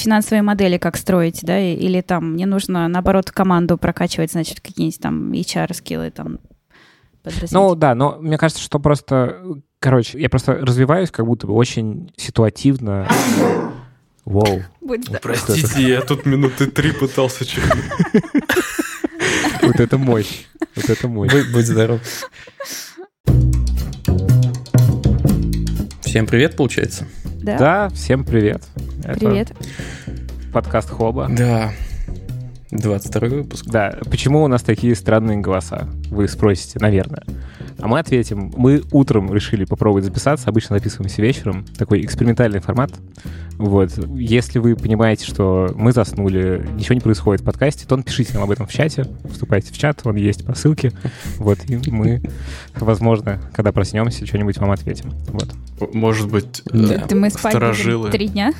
финансовые модели как строить, да, или там мне нужно, наоборот, команду прокачивать, значит, какие-нибудь там HR-скиллы там Ну да, но мне кажется, что просто, короче, я просто развиваюсь как будто бы очень ситуативно. Воу. Простите, я тут минуты три пытался чихнуть. Вот это мощь. Вот это мощь. Будь здоров. Всем привет, получается? Да. Да, всем привет. Привет. подкаст Хоба. Да. 22 выпуск. Да. Почему у нас такие странные голоса? Вы спросите, наверное. А мы ответим. Мы утром решили попробовать записаться. Обычно записываемся вечером. Такой экспериментальный формат. Вот. Если вы понимаете, что мы заснули, ничего не происходит в подкасте, то напишите нам об этом в чате. Вступайте в чат, он есть по ссылке. Вот. И мы, возможно, когда проснемся, что-нибудь вам ответим. Вот. Может быть, Да. Ты мы сторожилы. три дня.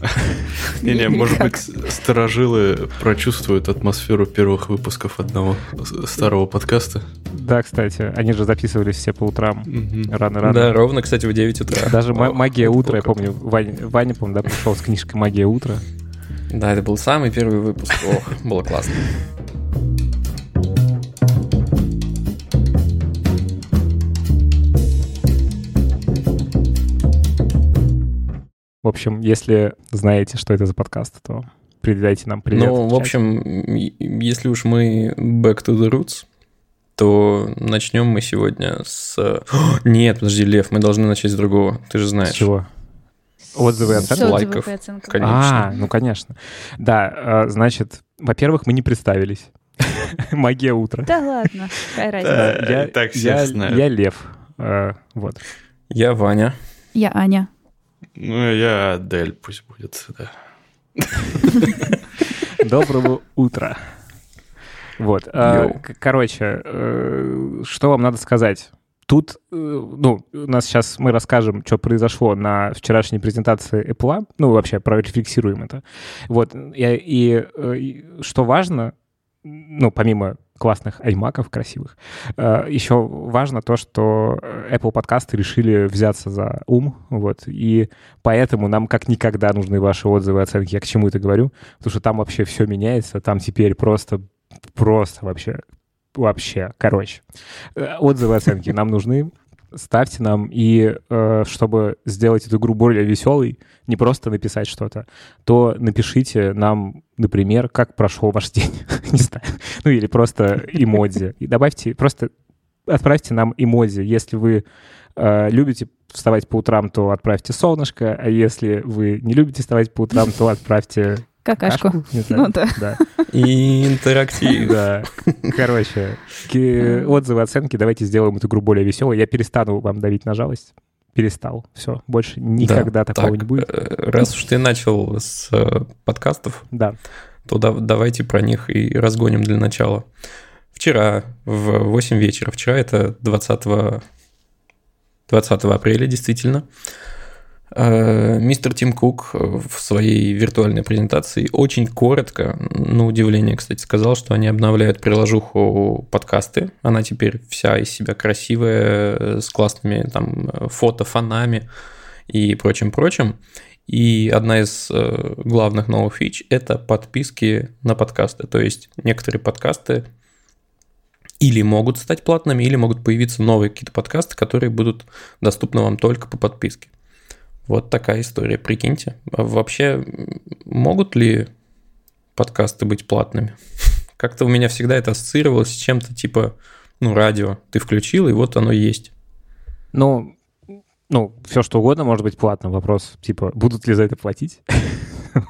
Не-не, может быть, сторожилы прочувствуют атмосферу первых выпусков одного старого подкаста. Да, кстати, они же записывались все по утрам. Рано-рано. Да, ровно, кстати, в 9 утра. Даже магия утра, я помню, Ваня, Ваня, помню, да, пришел с книжкой «Магия утра». Да, это был самый первый выпуск. Ох, было классно. В общем, если знаете, что это за подкаст, то передайте нам привет. Ну, в чате. общем, если уж мы back to the roots, то начнем мы сегодня с... О, Нет, подожди, Лев, мы должны начать с другого. Ты же С знаешь. чего? Отзывы и С оценки? Лайков. оценкам. Конечно. А, ну, конечно. Да, э, значит, во-первых, мы не представились. Магия утра. Да ладно, какая разница. Я, так я- я Лев. Э, Вот. Я Ваня. Я Аня. Ну, я Адель, пусть будет, да. Доброго утра. Вот. к- Короче, э, что вам надо сказать? Тут, э, ну, у нас сейчас мы расскажем, что произошло на вчерашней презентации Apple. Ну, вообще, прорефлексируем это. Вот. И, и, э, и что важно, ну, помимо классных аймаков красивых, э, еще важно то, что Apple подкасты решили взяться за ум, вот, и поэтому нам как никогда нужны ваши отзывы, оценки. Я к чему это говорю? Потому что там вообще все меняется, там теперь просто, просто вообще, вообще, короче. Э, Отзывы, оценки нам нужны. Ставьте нам, и э, чтобы сделать эту игру более веселой, не просто написать что-то, то напишите нам, например, как прошел ваш день, не знаю, ну или просто эмодзи. И добавьте, просто отправьте нам эмодзи. Если вы э, любите вставать по утрам, то отправьте солнышко, а если вы не любите вставать по утрам, то отправьте Какашку. кашку. Не знаю. Ну да. Да. И интерактив. Да. Короче, отзывы, оценки, давайте сделаем эту игру более веселой. Я перестану вам давить на жалость. Перестал. Все, больше никогда Да, такого так, не будет. э, Раз уж ты начал с э, подкастов, Да. То да- давайте про них и разгоним для начала. Вчера в 8 вечера, вчера это 20, 20 апреля, действительно, э, мистер Тим Кук в своей виртуальной презентации очень коротко, на удивление, кстати, сказал, что они обновляют приложуху подкасты. Она теперь вся из себя красивая, э, с классными там фото, фонами и прочим-прочим. И одна из э, главных новых фич – это подписки на подкасты. То есть некоторые подкасты или могут стать платными, или могут появиться новые какие-то подкасты, которые будут доступны вам только по подписке. Вот такая история, прикиньте. А вообще, могут ли подкасты быть платными? Как-то у меня всегда это ассоциировалось с чем-то типа, ну, радио. Ты включил, и вот оно есть. Ну, ну, все что угодно может быть платным. Вопрос, типа, будут ли за это платить?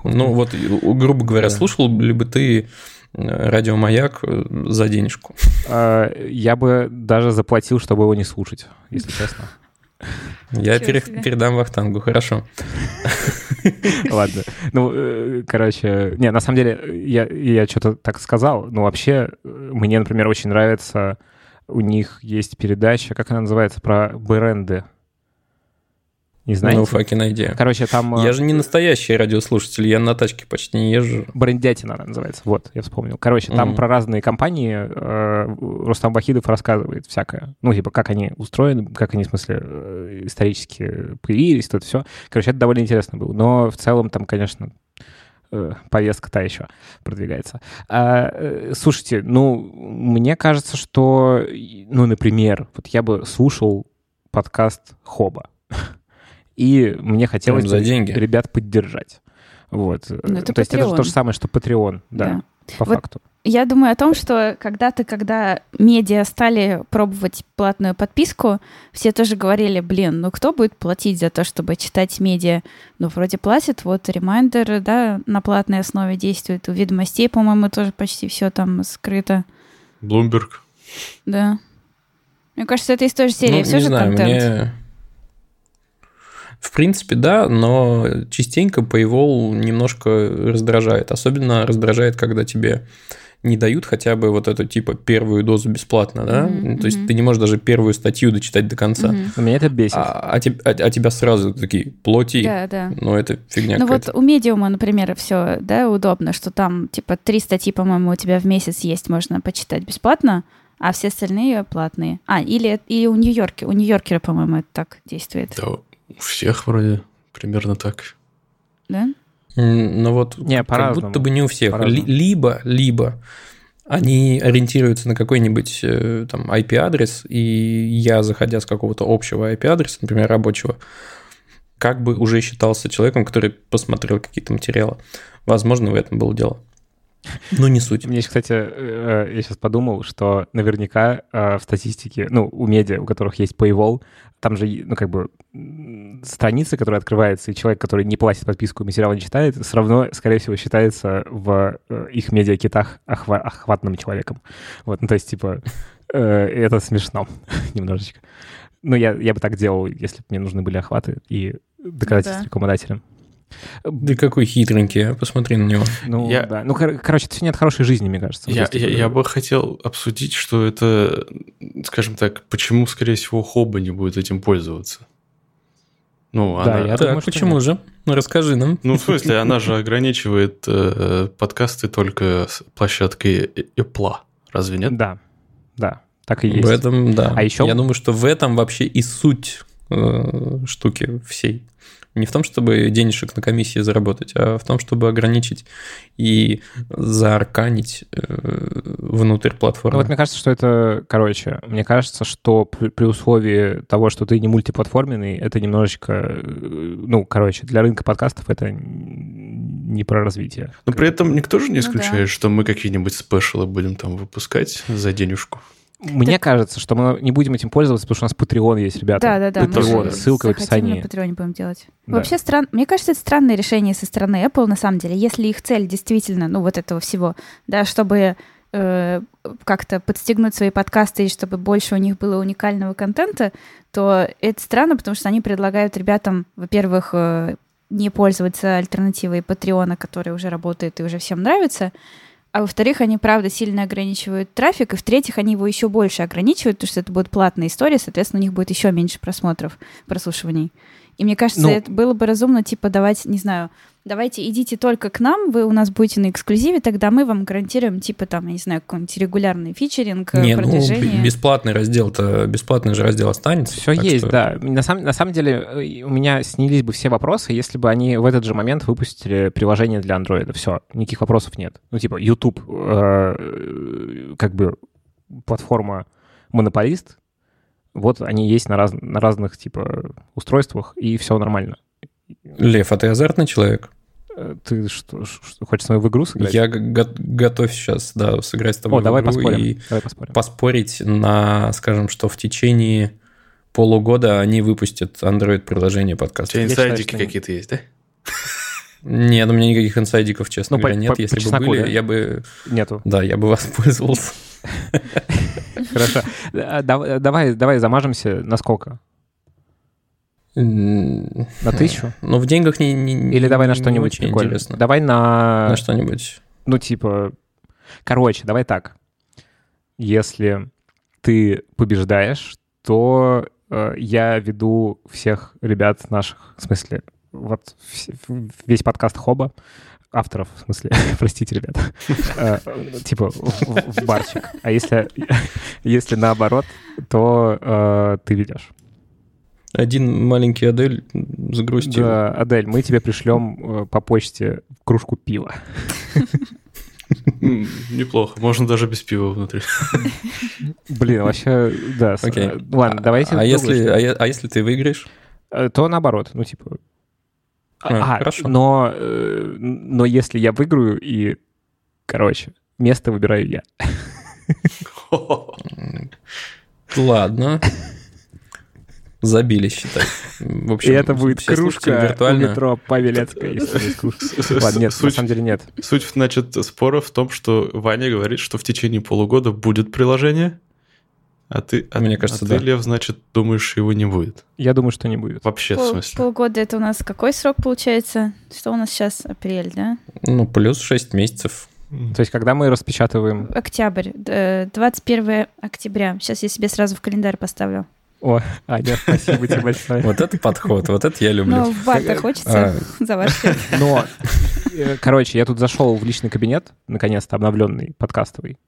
Ну, вот, грубо говоря, слушал ли бы ты э, радиомаяк за денежку? А, Я бы даже заплатил, чтобы его не слушать, если честно. Я пере- передам Вахтангу, хорошо. Ладно. Ну, э, короче, не, на самом деле, я, я что-то так сказал, но вообще э, мне, например, очень нравится, у них есть передача, как она называется, про бренды. Не знаете? Ну, fucking idea. Короче, там... э, Я же не настоящий радиослушатель, я на тачке почти не езжу. Брендятина она называется. Вот, я вспомнил. Короче, там Мгм. про разные компании э, Рустам Бахидов рассказывает всякое. Ну, типа, как они устроены, как они, в смысле, э, исторически появились, тут все. Короче, это довольно интересно было. Но в целом там, конечно, э, повестка та еще продвигается. А, э, слушайте, ну, мне кажется, что, ну, например, вот я бы слушал подкаст Хоба, и мне хотелось Прям за деньги? ребят поддержать. Вот. Ну, это то есть это же Patreon. то же самое, что Patreon, да, Да. по Вот факту. Я думаю о том, что когда-то, когда медиа стали пробовать платную подписку, все тоже говорили, блин, ну кто будет платить за то, чтобы читать медиа? Ну, вроде платят, вот ремайдер, да, на платной основе действует. У ведомостей, по-моему, тоже почти все там скрыто. Bloomberg. Да. Мне кажется, это из той же серии. Ну, все не же знаю, контент. мне... В принципе, да, но частенько Paywall немножко раздражает. Особенно раздражает, когда тебе не дают хотя бы вот эту, типа, первую дозу бесплатно, да? Мгм, То есть ты не можешь даже первую статью дочитать до конца. Но Меня это бесит. А, а теб- а- а тебя сразу такие, плати. Да, да. Ну, это фигня Ну вот у медиума, например, все, да, удобно, что там, типа, три статьи, по-моему, у тебя в месяц есть, можно почитать бесплатно, а все остальные платные. А, или, или у Нью-Йорке, у Нью-Йоркера, по-моему, это так действует, Да, у всех вроде примерно так. да? М, Ну вот, Не, как будто бы не у всех. Либо, либо они ориентируются на какой-нибудь э, там IP-адрес, и я, заходя с какого-то общего IP-адреса, например, рабочего, как бы уже считался человеком, который посмотрел какие-то материалы. Возможно, в этом было дело. Но не суть. Мне, кстати, э, я сейчас подумал, что наверняка э, в статистике, ну, у медиа, у которых есть Paywall, там же, ну, как бы, страница, которая открывается, и человек, который не платит подписку и материал не читает, все равно, скорее всего, считается в э, их медиакитах охва- охватным человеком. Вот, ну, то есть, типа, э, это смешно немножечко. Ну, я, я бы так делал, если бы мне нужны были охваты и доказательства да. рекламодателям. Да какой хитренький, а? посмотри на него. Ну, Я- да. Ну, кор- короче, это все не от хорошей жизни, мне кажется. Я, я, я бы хотел обсудить, что это, скажем так, почему, скорее всего, Хоба не будет этим пользоваться. Ну, Да, она... я так, думаю, почему нет. же? Ну, расскажи нам. Ну, в смысле, она же ограничивает э, подкасты только с площадкой Apple. Разве нет? Да, да, так и есть. В этом, да. А еще- Я думаю, что в этом вообще и суть э, штуки всей. Не в том, чтобы денежек на комиссии заработать, а в том, чтобы ограничить и заарканить э, внутрь Ну, платформы. вот мне кажется, что это, короче, мне кажется, что при, при условии того, что ты не мультиплатформенный, это немножечко, э, ну, короче, для рынка подкастов это не про развитие. Но при этом никто же не Ну исключает, да. что мы какие-нибудь спешлы будем там выпускать за денежку. Мне кажется, что мы не будем этим пользоваться, потому что у нас Patreon есть, ребята. Да, да, да. Же ссылка в описании. на Патреоне будем делать. Да. Вообще стран... Мне кажется, это странное решение со стороны Apple, на самом деле. Если их цель действительно, ну, вот этого всего, да, чтобы э, как-то подстегнуть свои подкасты и чтобы больше у них было уникального контента, то это странно, потому что они предлагают ребятам, во-первых, э, не пользоваться альтернативой Патреона, которая уже работает и уже всем нравится, а во-вторых, они, правда, сильно ограничивают трафик, и в-третьих, они его еще больше ограничивают, потому что это будет платная история, соответственно, у них будет еще меньше просмотров, прослушиваний. И мне кажется, Ну- это было бы разумно, типа, давать, не знаю, давайте идите только к нам, вы у нас будете на эксклюзиве, тогда мы вам гарантируем, типа, там, я не знаю, какой-нибудь регулярный фичеринг, Не, ну, продвижение. б- бесплатный раздел-то, бесплатный же раздел останется. Все есть, что- да. На, самом на самом деле э, у меня снялись бы все вопросы, если бы они в этот же момент выпустили приложение для Android. Все, никаких вопросов нет. Ну, типа, YouTube, э, как бы платформа монополист, вот они есть на, раз, на разных, типа, устройствах, и все нормально. Лев, а ты азартный человек? Э, Ты что, что, хочешь с мной в игру сыграть? Я го- готов сейчас, да, сыграть с тобой О, в давай игру поспорим. и Давай поспорим. поспорить на, скажем, что в течение полугода они выпустят Android-приложение У подкаста. тебя Я считаю, инсайдики какие-то есть, да? Нет, у меня никаких инсайдиков, честно Ну, говоря, по- нет. по- по Если бы чесноку, были, да? я бы, Нету. да, я бы воспользовался. Хорошо. А, дав- Давай, давай замажемся на сколько? На тысячу? Ну, в деньгах не, не- Или давай на что-нибудь прикольное? интересно. Давай на... На что-нибудь. Ну, типа... Короче, давай так. Если ты побеждаешь, то э, я веду всех ребят наших, в смысле, вот весь подкаст Хоба, авторов, в смысле, простите, ребята, э, типа в барчик. А если, если наоборот, то э, ты ведешь. Один маленький Адель загрустил. Да, Адель, мы тебе пришлем э, по почте кружку пива. Неплохо. Можно даже без пива внутри. Блин, вообще, да. Ладно, давайте... А если, а, е- а если ты выиграешь? То наоборот, ну типа... А, хорошо. Но, э, но если я выиграю и, короче, место выбираю я. Ладно. Забили, считай. В общем, И это будет кружка виртуально. у метро Павелецкая, если. Ладно, нет, на Суть- самом деле нет. Суть, значит, спора в том, что Ваня говорит, что в течение полугода будет приложение, а ты, а, Мне кажется, а ты, да. Лев, значит, думаешь, его не будет. Я думаю, что не будет. Вообще, в Пол- смысле. полгода это у нас какой срок получается? Что у нас сейчас? Апрель, да? Ну, плюс 6 месяцев. То есть, когда мы распечатываем... Октябрь, э, 21 октября. Сейчас я себе сразу в календарь поставлю. О, Аня, спасибо тебе большое. Вот это подход, вот это я люблю. в бар-то хочется за ваш счет. Но, э, короче, я тут зашел в личный кабинет, наконец-то обновленный, подкастовый.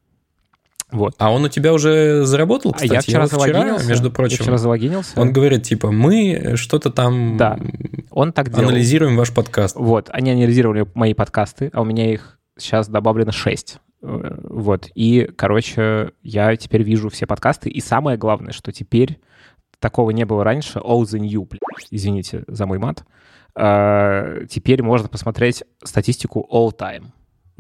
Вот. А он у тебя уже заработал, А кстати? я вчера вот залогинился. между Я прочим, вчера залогинился. он говорит, типа, мы что-то там Да. Он так делал. анализируем ваш подкаст. Вот, они анализировали мои подкасты, а у меня их сейчас добавлено 6. Вот, и, короче, я теперь вижу все подкасты, и самое главное, что теперь такого не было раньше, all the new, блядь, извините за мой мат, А, теперь можно посмотреть статистику all time.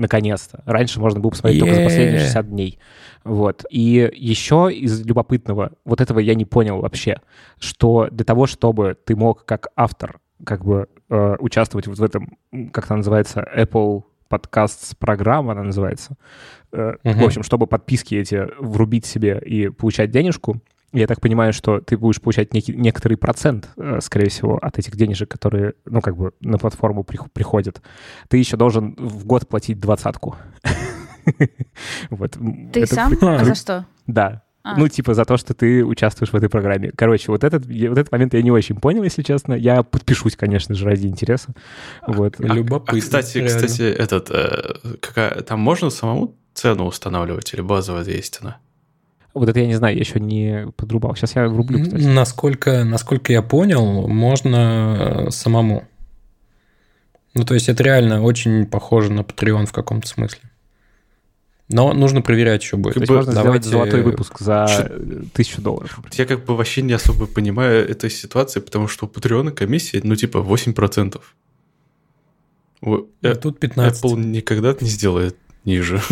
Наконец-то. Раньше можно было посмотреть только за последние Yeah. 60 дней. Вот. И еще из любопытного, вот этого я не понял вообще, что для того, чтобы ты мог как автор как бы э, участвовать вот в этом, как она называется, Apple Podcasts программа, она называется. Э, Мгм. В общем, чтобы подписки эти врубить себе и получать денежку, я так понимаю, что ты будешь получать некий, некоторый процент, э, скорее всего, от этих денежек, которые, ну, как бы на платформу прих- приходят. Ты еще должен в год платить двадцатку. Вот. Ты Это сам? А за что? Да. А. Ну, типа за то, что ты участвуешь в этой программе. Короче, вот этот, я- вот этот момент я не очень понял, если честно. Я подпишусь, конечно же, ради интереса. Вот. А- Любопытно, А, кстати, реально. кстати, этот, э, какая, там можно самому цену устанавливать или базовая есть она? Вот это я не знаю, я еще не подрубал. Сейчас я врублю, кстати. Насколько, насколько я понял, можно э, самому. Ну, то есть это реально очень похоже на Patreon в каком-то смысле. Но нужно проверять еще будет. Есть бы можно давайте- сделать золотой выпуск за Чё- тысячу долларов. Я как бы вообще не особо понимаю этой ситуации, потому что у Патреона комиссия, ну, типа, 8%. У- э, Тут 15. Apple никогда не сделает ниже.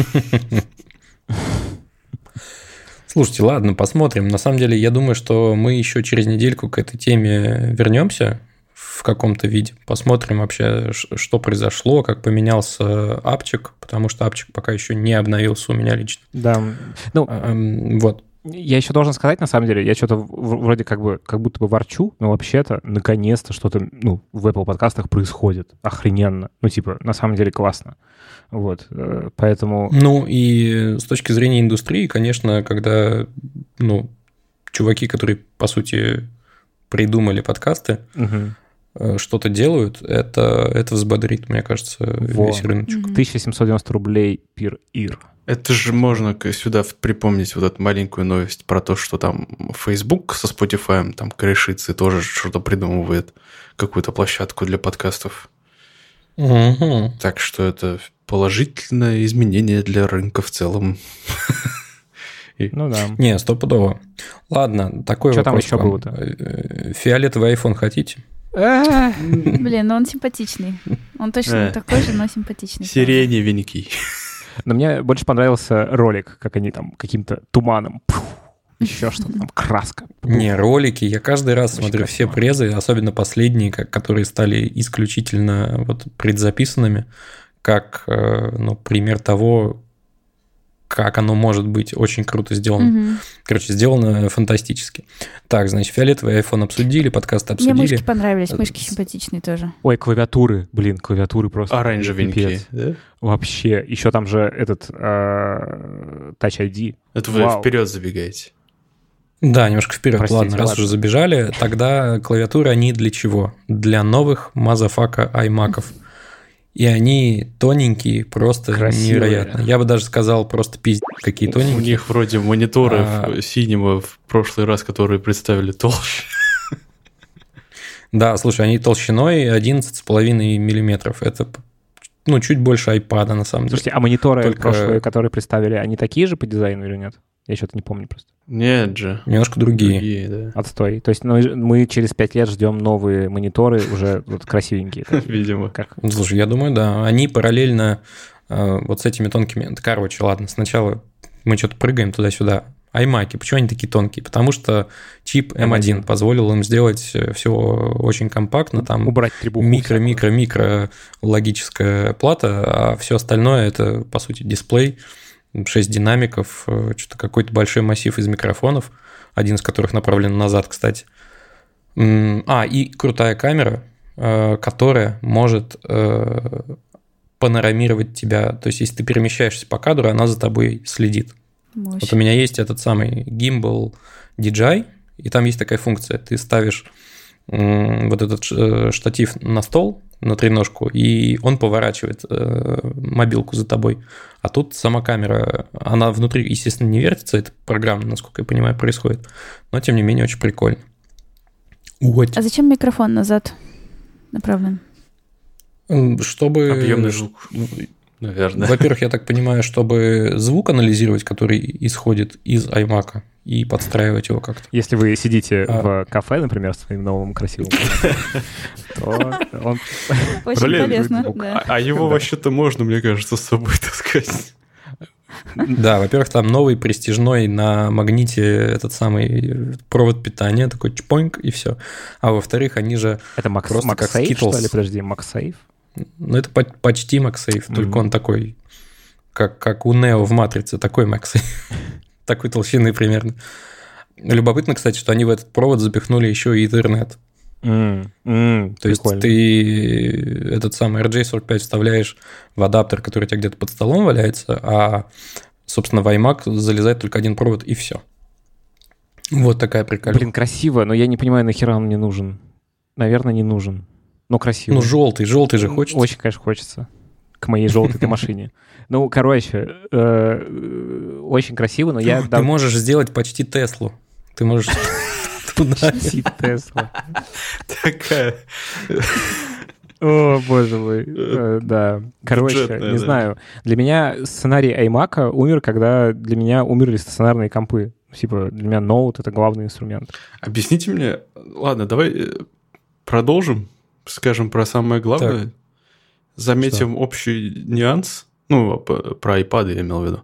Слушайте, ладно, посмотрим. На самом деле, я думаю, что мы еще через недельку к этой теме вернемся в каком-то виде. Посмотрим вообще, что произошло, как поменялся апчик, потому что апчик пока еще не обновился у меня лично. Да. Ну, А, Вот. Я еще должен сказать, на самом деле, я что-то вроде как бы, как будто бы ворчу, но вообще-то, наконец-то что-то, ну, в Apple подкастах происходит. Охрененно. Ну, типа, на самом деле классно. Вот. э, Поэтому... Ну и с точки зрения индустрии, конечно, когда ну, чуваки, которые, по сути, придумали подкасты, э, что-то делают, это, это взбодрит, мне кажется, Во. весь рыночек. Мгм. 1790 рублей пир ир. Это же можно сюда припомнить вот эту маленькую новость про то, что там Facebook со Spotify там корешится и тоже что-то придумывает, какую-то площадку для подкастов. Мгм. Так что это положительное изменение для рынка в целом. Ну да. Не, стопудово. Ладно, такой там вопрос ещё к вам. было-то? Э, Фиолетовый iPhone хотите? Блин, ну он симпатичный. Он точно Э. такой же, но симпатичный. Сиреневенький. Но мне больше понравился ролик, как они там каким-то туманом, еще что-то там, краска. Не, ролики. Я каждый раз Очень смотрю все красиво. презы, особенно последние, которые стали исключительно вот предзаписанными, как э, ну, пример того, как оно может быть очень круто сделано. Мгм. Короче, сделано фантастически. Так, значит, фиолетовый iPhone обсудили, подкаст Мне обсудили. мышки понравились, Э, мышки симпатичные тоже. Ой, клавиатуры, блин, клавиатуры просто. Оранжевенькие. да? Вообще, еще там же этот э, Touch ID. Это вы Вау. вперед забегаете. Да, немножко вперед. Простите, ладно, раз ладно. уже забежали, тогда клавиатуры они для чего? Для новых motherfucker iMac ов. И они тоненькие, просто Красивые. невероятно. Я бы даже сказал, просто пиздец, какие У тоненькие. них вроде мониторы А. в Cinema в прошлый раз, которые представили толще. Да, слушай, они толщиной 11,5 миллиметров. Это ну, чуть больше iPad, на самом деле. Слушайте, а мониторы Только- прошлые, которые представили, они такие же по дизайну или нет? Я что-то не помню просто. Нет же. Немножко другие. Другие, да. Отстой. То есть ну, мы через пять лет ждем новые мониторы, уже вот красивенькие. Видимо. Как? Слушай, я думаю, да. Они параллельно э, вот с этими тонкими... Короче, ладно, сначала мы что-то прыгаем туда-сюда. iMac, почему они такие тонкие? Потому что чип M1 M1 позволил им сделать все очень компактно, там Убрать микро-микро-микро логическая плата, а все остальное это, по сути, дисплей, 6 динамиков, э, что-то какой-то большой массив из микрофонов, один из которых направлен назад, кстати. А, и крутая камера, э, которая может э, панорамировать тебя. То есть, если ты перемещаешься по кадру, она за тобой следит. Мощь. Вот у меня есть этот самый Gimbal DJI, и там есть такая функция. Ты ставишь вот этот штатив на стол, на треножку, и он поворачивает э, мобилку за тобой. А тут сама камера, она внутри, естественно, не вертится, это программа, насколько я понимаю, происходит. Но, тем не менее, очень прикольно. Вот. А зачем микрофон назад направлен? Чтобы... Объемный звук, наверное. Во-первых, я так понимаю, чтобы звук анализировать, который исходит из iMac, и подстраивать его как-то. Если вы сидите А. в кафе, например, с своим новым красивым, то он... Очень полезно, А, да. а его вообще-то можно, мне кажется, с собой таскать. Да, во-первых, там новый престижной на магните этот самый провод питания, такой чпоньк, и все. А во-вторых, они же... Это Макс- Просто MagSafe, что ли? Подожди, MagSafe? Ну, это по- почти MagSafe, только Мгм. он такой, как, как у Нео в «Матрице», такой MagSafe. такой толщины примерно. Любопытно, кстати, что они в этот провод запихнули еще и Ethernet. М, м, То есть прикольно. ты этот самый RJ45 вставляешь в адаптер, который у тебя где-то под столом валяется, а, собственно, в iMac залезает только один провод и все. Вот такая прикольная. Блин, красиво, но я не понимаю, нахера он мне нужен. Наверное, не нужен. Но красиво. ну, желтый, желтый же хочется. Очень, конечно, хочется. К моей желтой машине. Ну, короче, э, очень красиво, но я... Ты можешь сделать почти Теслу. Ты можешь туда. Тесла. Такая. О, боже мой. Э, Да. Короче, Бюджетная, не да. знаю. Для меня сценарий iMac умер, когда для меня умерли стационарные компы. Типа, для меня ноут — это главный инструмент. Объясните мне, ладно, давай э, продолжим, скажем про самое главное. Заметим общий нюанс, ну, про iPad я имел в виду.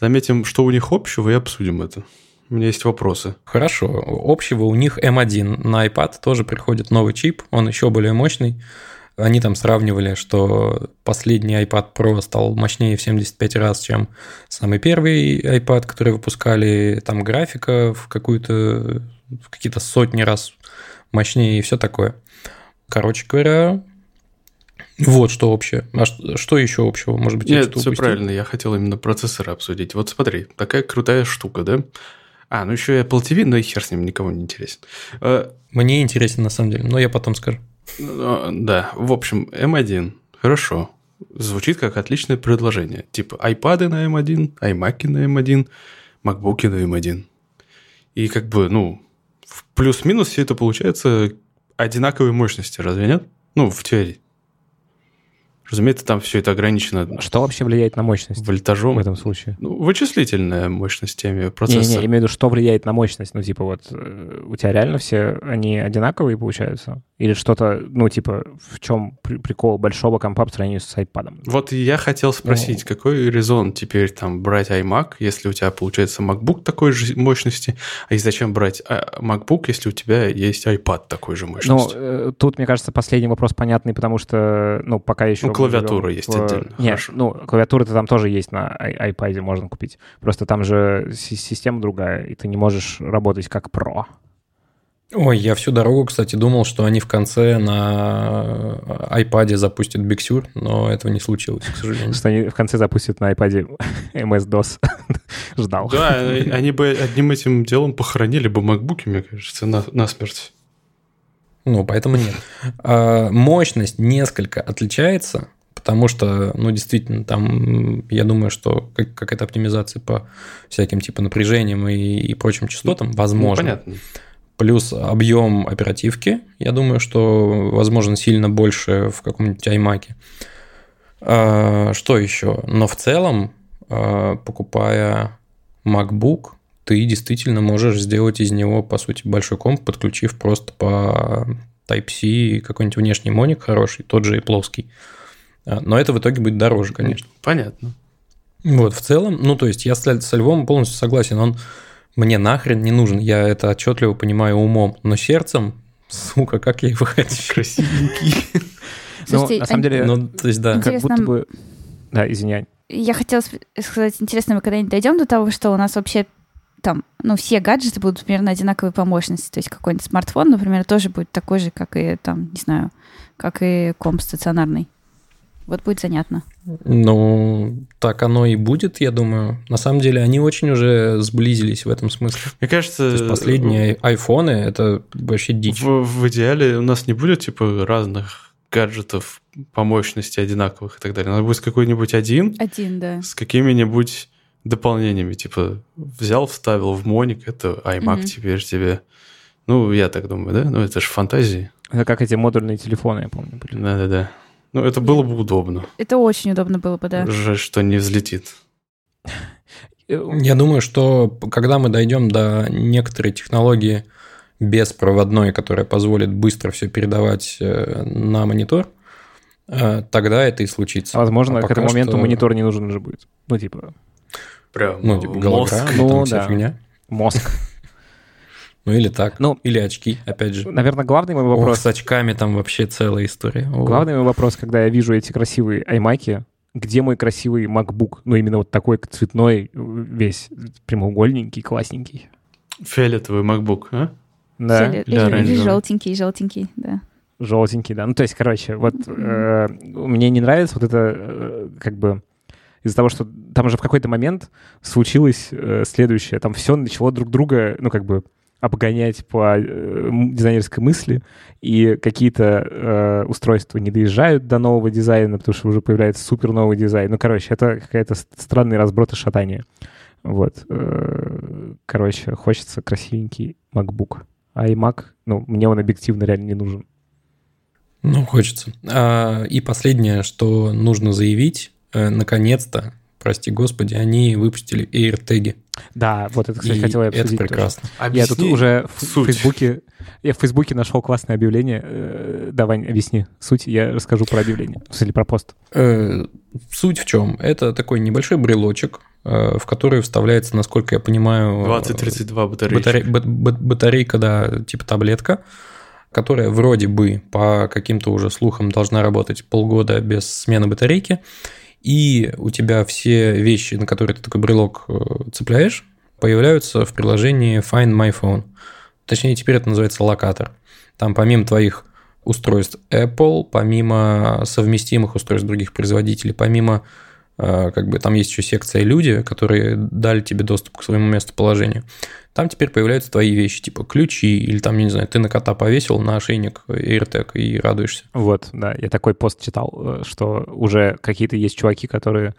Заметим, что у них общего, и обсудим это. У меня есть вопросы. Хорошо. Общего у них M1. На iPad тоже приходит новый чип, он еще более мощный. Они там сравнивали, что последний iPad Pro стал мощнее в 75 раз, чем самый первый iPad, который выпускали. Там графика в какую-то в какие-то сотни раз мощнее и все такое. Короче говоря, вот что общее. А что, что еще общего? Может быть, Нет, все упустил? правильно, я хотел именно процессоры обсудить. Вот смотри, такая крутая штука, да? А, ну еще и Apple TV, но и хер с ним, никого не интересен. Э, Мне интересно на самом деле, но я потом скажу. Ну, Да, в общем, M1, хорошо. Звучит как отличное предложение. Типа iPad на M1, iMac на M1, MacBook на M1. И как бы, ну, в плюс-минус все это получается одинаковой мощности, разве нет? Ну, в теории. Разумеется, там все это ограничено Что вообще влияет на мощность вольтажом. в этом случае? Ну, вычислительная мощность теми Не-не, процессора. я имею в виду, что влияет на мощность. Ну, типа, вот э, у тебя реально все они одинаковые получаются? Или что-то, ну, типа, в чем при- прикол большого компа по сравнению с iPad? Вот я хотел спросить, какой резон теперь там брать iMac, если у тебя получается MacBook такой же мощности, а и зачем брать а, MacBook, если у тебя есть iPad такой же Ну, мощности? э, тут, мне кажется, последний вопрос понятный, потому что, ну, пока еще... Ну, клавиатура есть в- отдельно, Нет, хорошо. ну, клавиатура-то там тоже есть на iPad, можно купить. Просто там же си- система другая, и ты не можешь работать как про. Ой, я всю дорогу, кстати, думал, что они в конце на iPad запустят Big Sur, но этого не случилось, к сожалению. Что они в конце запустят на iPad MS-DOS. Ждал. Да, они бы одним этим делом похоронили бы MacBook, мне кажется, на, насмерть. Ну, поэтому нет. А, Мощность несколько отличается, потому что, ну, действительно, там, я думаю, что как- какая-то оптимизация по всяким типа напряжениям и, и прочим частотам Ну, возможно. понятно. Плюс объем оперативки, я думаю, что возможно сильно больше в каком-нибудь iMac. А, что еще? Но в целом, а, покупая MacBook, ты действительно можешь сделать из него, по сути, большой комп, подключив просто по Type-C какой-нибудь внешний моник хороший, тот же и плоский. А, Но это в итоге будет дороже, конечно. Понятно. Вот, в целом, ну, то есть я с, с Львом полностью согласен, он мне нахрен не нужен, я это отчетливо понимаю умом, но сердцем, сука, как я его хочу. Красивенький. Ну, на самом а- деле, Ну, то есть, да. как будто бы... Да, извиняй. Я хотела сказать, интересно, мы когда-нибудь дойдем до того, что у нас вообще там, ну, все гаджеты будут примерно одинаковой по мощности. То есть какой-нибудь смартфон, например, тоже будет такой же, как и там, не знаю, как и комп стационарный. Вот будет занятно. Ну, так оно и будет, я думаю. На самом деле, они очень уже сблизились в этом смысле. Мне кажется... То есть последние айфоны это вообще дичь. В, в идеале у нас не будет типа разных гаджетов по мощности одинаковых и так далее. У нас будет какой-нибудь один Один, да. с какими-нибудь дополнениями. Типа взял, вставил в моник, это iMac Мгм. теперь тебе. Ну, я так думаю, да? Ну, это же фантазии. Это как эти модульные телефоны, я помню. были. Да-да-да. Ну, это было бы удобно. Это очень удобно было бы, да. Жаль, что не взлетит. Я думаю, что когда мы дойдем до некоторой технологии беспроводной, которая позволит быстро все передавать э, на монитор, э, тогда это и случится. Возможно, А к этому моменту что- монитор не нужен уже будет. Ну, типа, Прям Ну, типа мозг. голограмма, Ну, там вся да. фигня. мозг. Ну, или так. Ну, или очки, опять же. Наверное, главный мой Ох, вопрос... с очками там вообще целая история. О. Главный мой вопрос, когда я вижу эти красивые iMac, где мой красивый MacBook? Ну, именно вот такой цветной, весь прямоугольненький, классненький. Фиолетовый MacBook, а? Да, Или, для или- или оранжевого. желтенький, желтенький, да. желтенький, да. Ну, то есть, короче, вот э, мне не нравится вот это, э, как бы, из-за того, что там уже в какой-то момент случилось э, следующее. Там все начало друг друга, ну, как бы, обгонять по э, дизайнерской мысли, и какие-то э, устройства не доезжают до нового дизайна, потому что уже появляется супер новый дизайн. Ну, короче, это какая-то странный разброд и шатание. Вот. э, Короче, хочется красивенький MacBook. А iMac, ну, мне он объективно реально не нужен. Ну, хочется. А, и последнее, что нужно заявить, наконец-то, прости господи, они выпустили AirTag. Да, вот это, кстати, И хотел я это обсудить. тоже. прекрасно. Я тут Объясни уже в суть. Фейсбуке, я в Фейсбуке нашел классное объявление. Э, Давай, объясни суть, я расскажу про объявление. В смысле, про пост. Э, Суть в чем? Это такой небольшой брелочек, э, в который вставляется, насколько я понимаю... 2032 батарейки. Батарей- бат- бат- батарейка, да, типа таблетка, которая вроде бы по каким-то уже слухам должна работать полгода без смены батарейки. И у тебя все вещи, на которые ты такой брелок э, цепляешь, появляются в приложении Find My Phone. Точнее, теперь это называется локатор. Там помимо твоих устройств Apple, помимо совместимых устройств других производителей, помимо как бы там есть еще секция люди, которые дали тебе доступ к своему местоположению. Там теперь появляются твои вещи, типа ключи, или там, я не знаю, ты на кота повесил на ошейник AirTag и радуешься. Вот, да, я такой пост читал, э, что уже какие-то есть чуваки, которые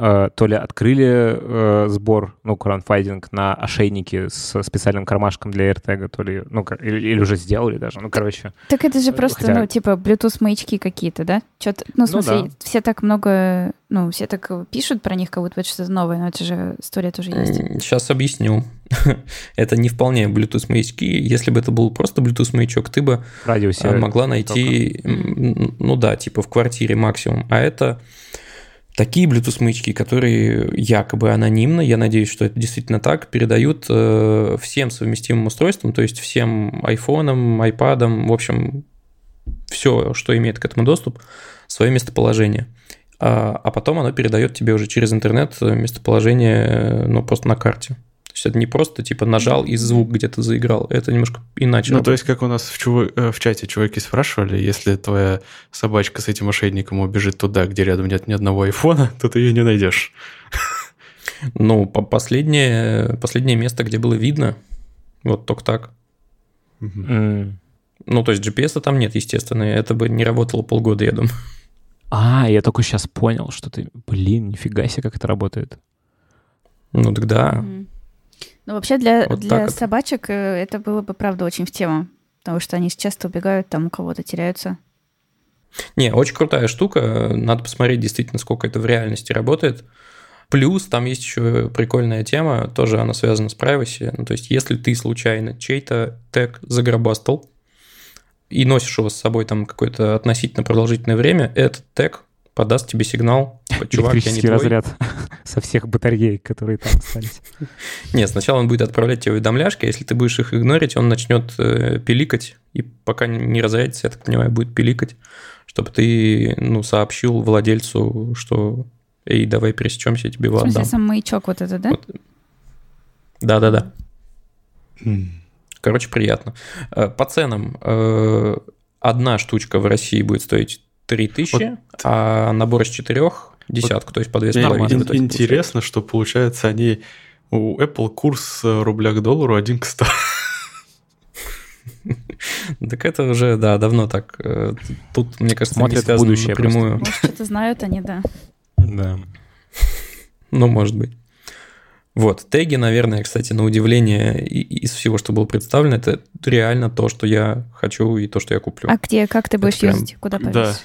э, то ли открыли э, сбор, ну, краудфандинг на ошейники с специальным кармашком для AirTag, то ли, ну, или, или уже сделали даже, ну, короче. Так это же просто, Хотя- ну, типа, Bluetooth-маячки какие-то, да? Что-то, ну, в Ну смысле, да. все так много, ну, все так пишут про них, как будто это что-то новое, но это же история тоже есть. Сейчас объясню. это не вполне Bluetooth маячки. Если бы это был просто Bluetooth маячок, ты бы В радиусе. а, могла найти, м, ну да, типа в квартире максимум. А это такие Bluetooth маячки, которые якобы анонимно, я надеюсь, что это действительно так, передают э, всем совместимым устройствам, то есть всем айфонам, айпадам, в общем, все, что имеет к этому доступ, свое местоположение. А, а потом оно передает тебе уже через интернет местоположение, э, ну, просто на карте. То есть это не просто типа нажал и звук где-то заиграл, это немножко иначе. Ну, то работает. есть, как у нас в, чува- э, в чате чуваки спрашивали, если твоя собачка с этим ошейником убежит туда, где рядом нет ни одного айфона, то ты ее не найдешь. Ну, по- последнее, последнее место, где было видно, вот только так. М. Ну, то есть GPS-а там нет, естественно, это бы не работало полгода, я думаю. А, я только сейчас понял, что ты... Блин, нифига себе, как это работает. Ну, так да. Ну, вообще для, Вот для собачек э, это было бы, правда, очень в тему, потому что они часто убегают, там у кого-то теряются. Не, очень крутая штука. Надо посмотреть действительно, сколько это в реальности работает. Плюс там есть еще прикольная тема, тоже она связана с privacy. Ну, то есть, если ты случайно чей-то тег загробастал и носишь его с собой там какое-то относительно продолжительное время, этот тег подаст тебе сигнал, чувак, я не твой. разряд со всех батареек, которые там остались. Нет, сначала он будет отправлять тебе уведомляшки, а если ты будешь их игнорить, он начнет э, пиликать, и пока не- разрядится, я так понимаю, будет пиликать, чтобы ты ну, сообщил владельцу, что «Эй, давай пересечемся, я тебе В его смысле, отдам». сам маячок вот это, да? Вот. Да-да-да. М. Короче, приятно. Э, По ценам. э, Одна штучка в России будет стоить 3000, а набор из четырех десятку, то есть по две с Мне половиной ин- в итоге интересно, что получается они... У Apple курс э, рубля к доллару 1 к 100. получается. Так это уже, да, давно так. Э, Тут, мне кажется, не Смотрят в связано будущее напрямую. Может, что-то знают они, да. Да. Ну, может быть. Вот, теги, наверное, кстати, на удивление из всего, что было представлено, это реально то, что я хочу и то, что я куплю. А где, как ты будешь прям- юзать? Куда да.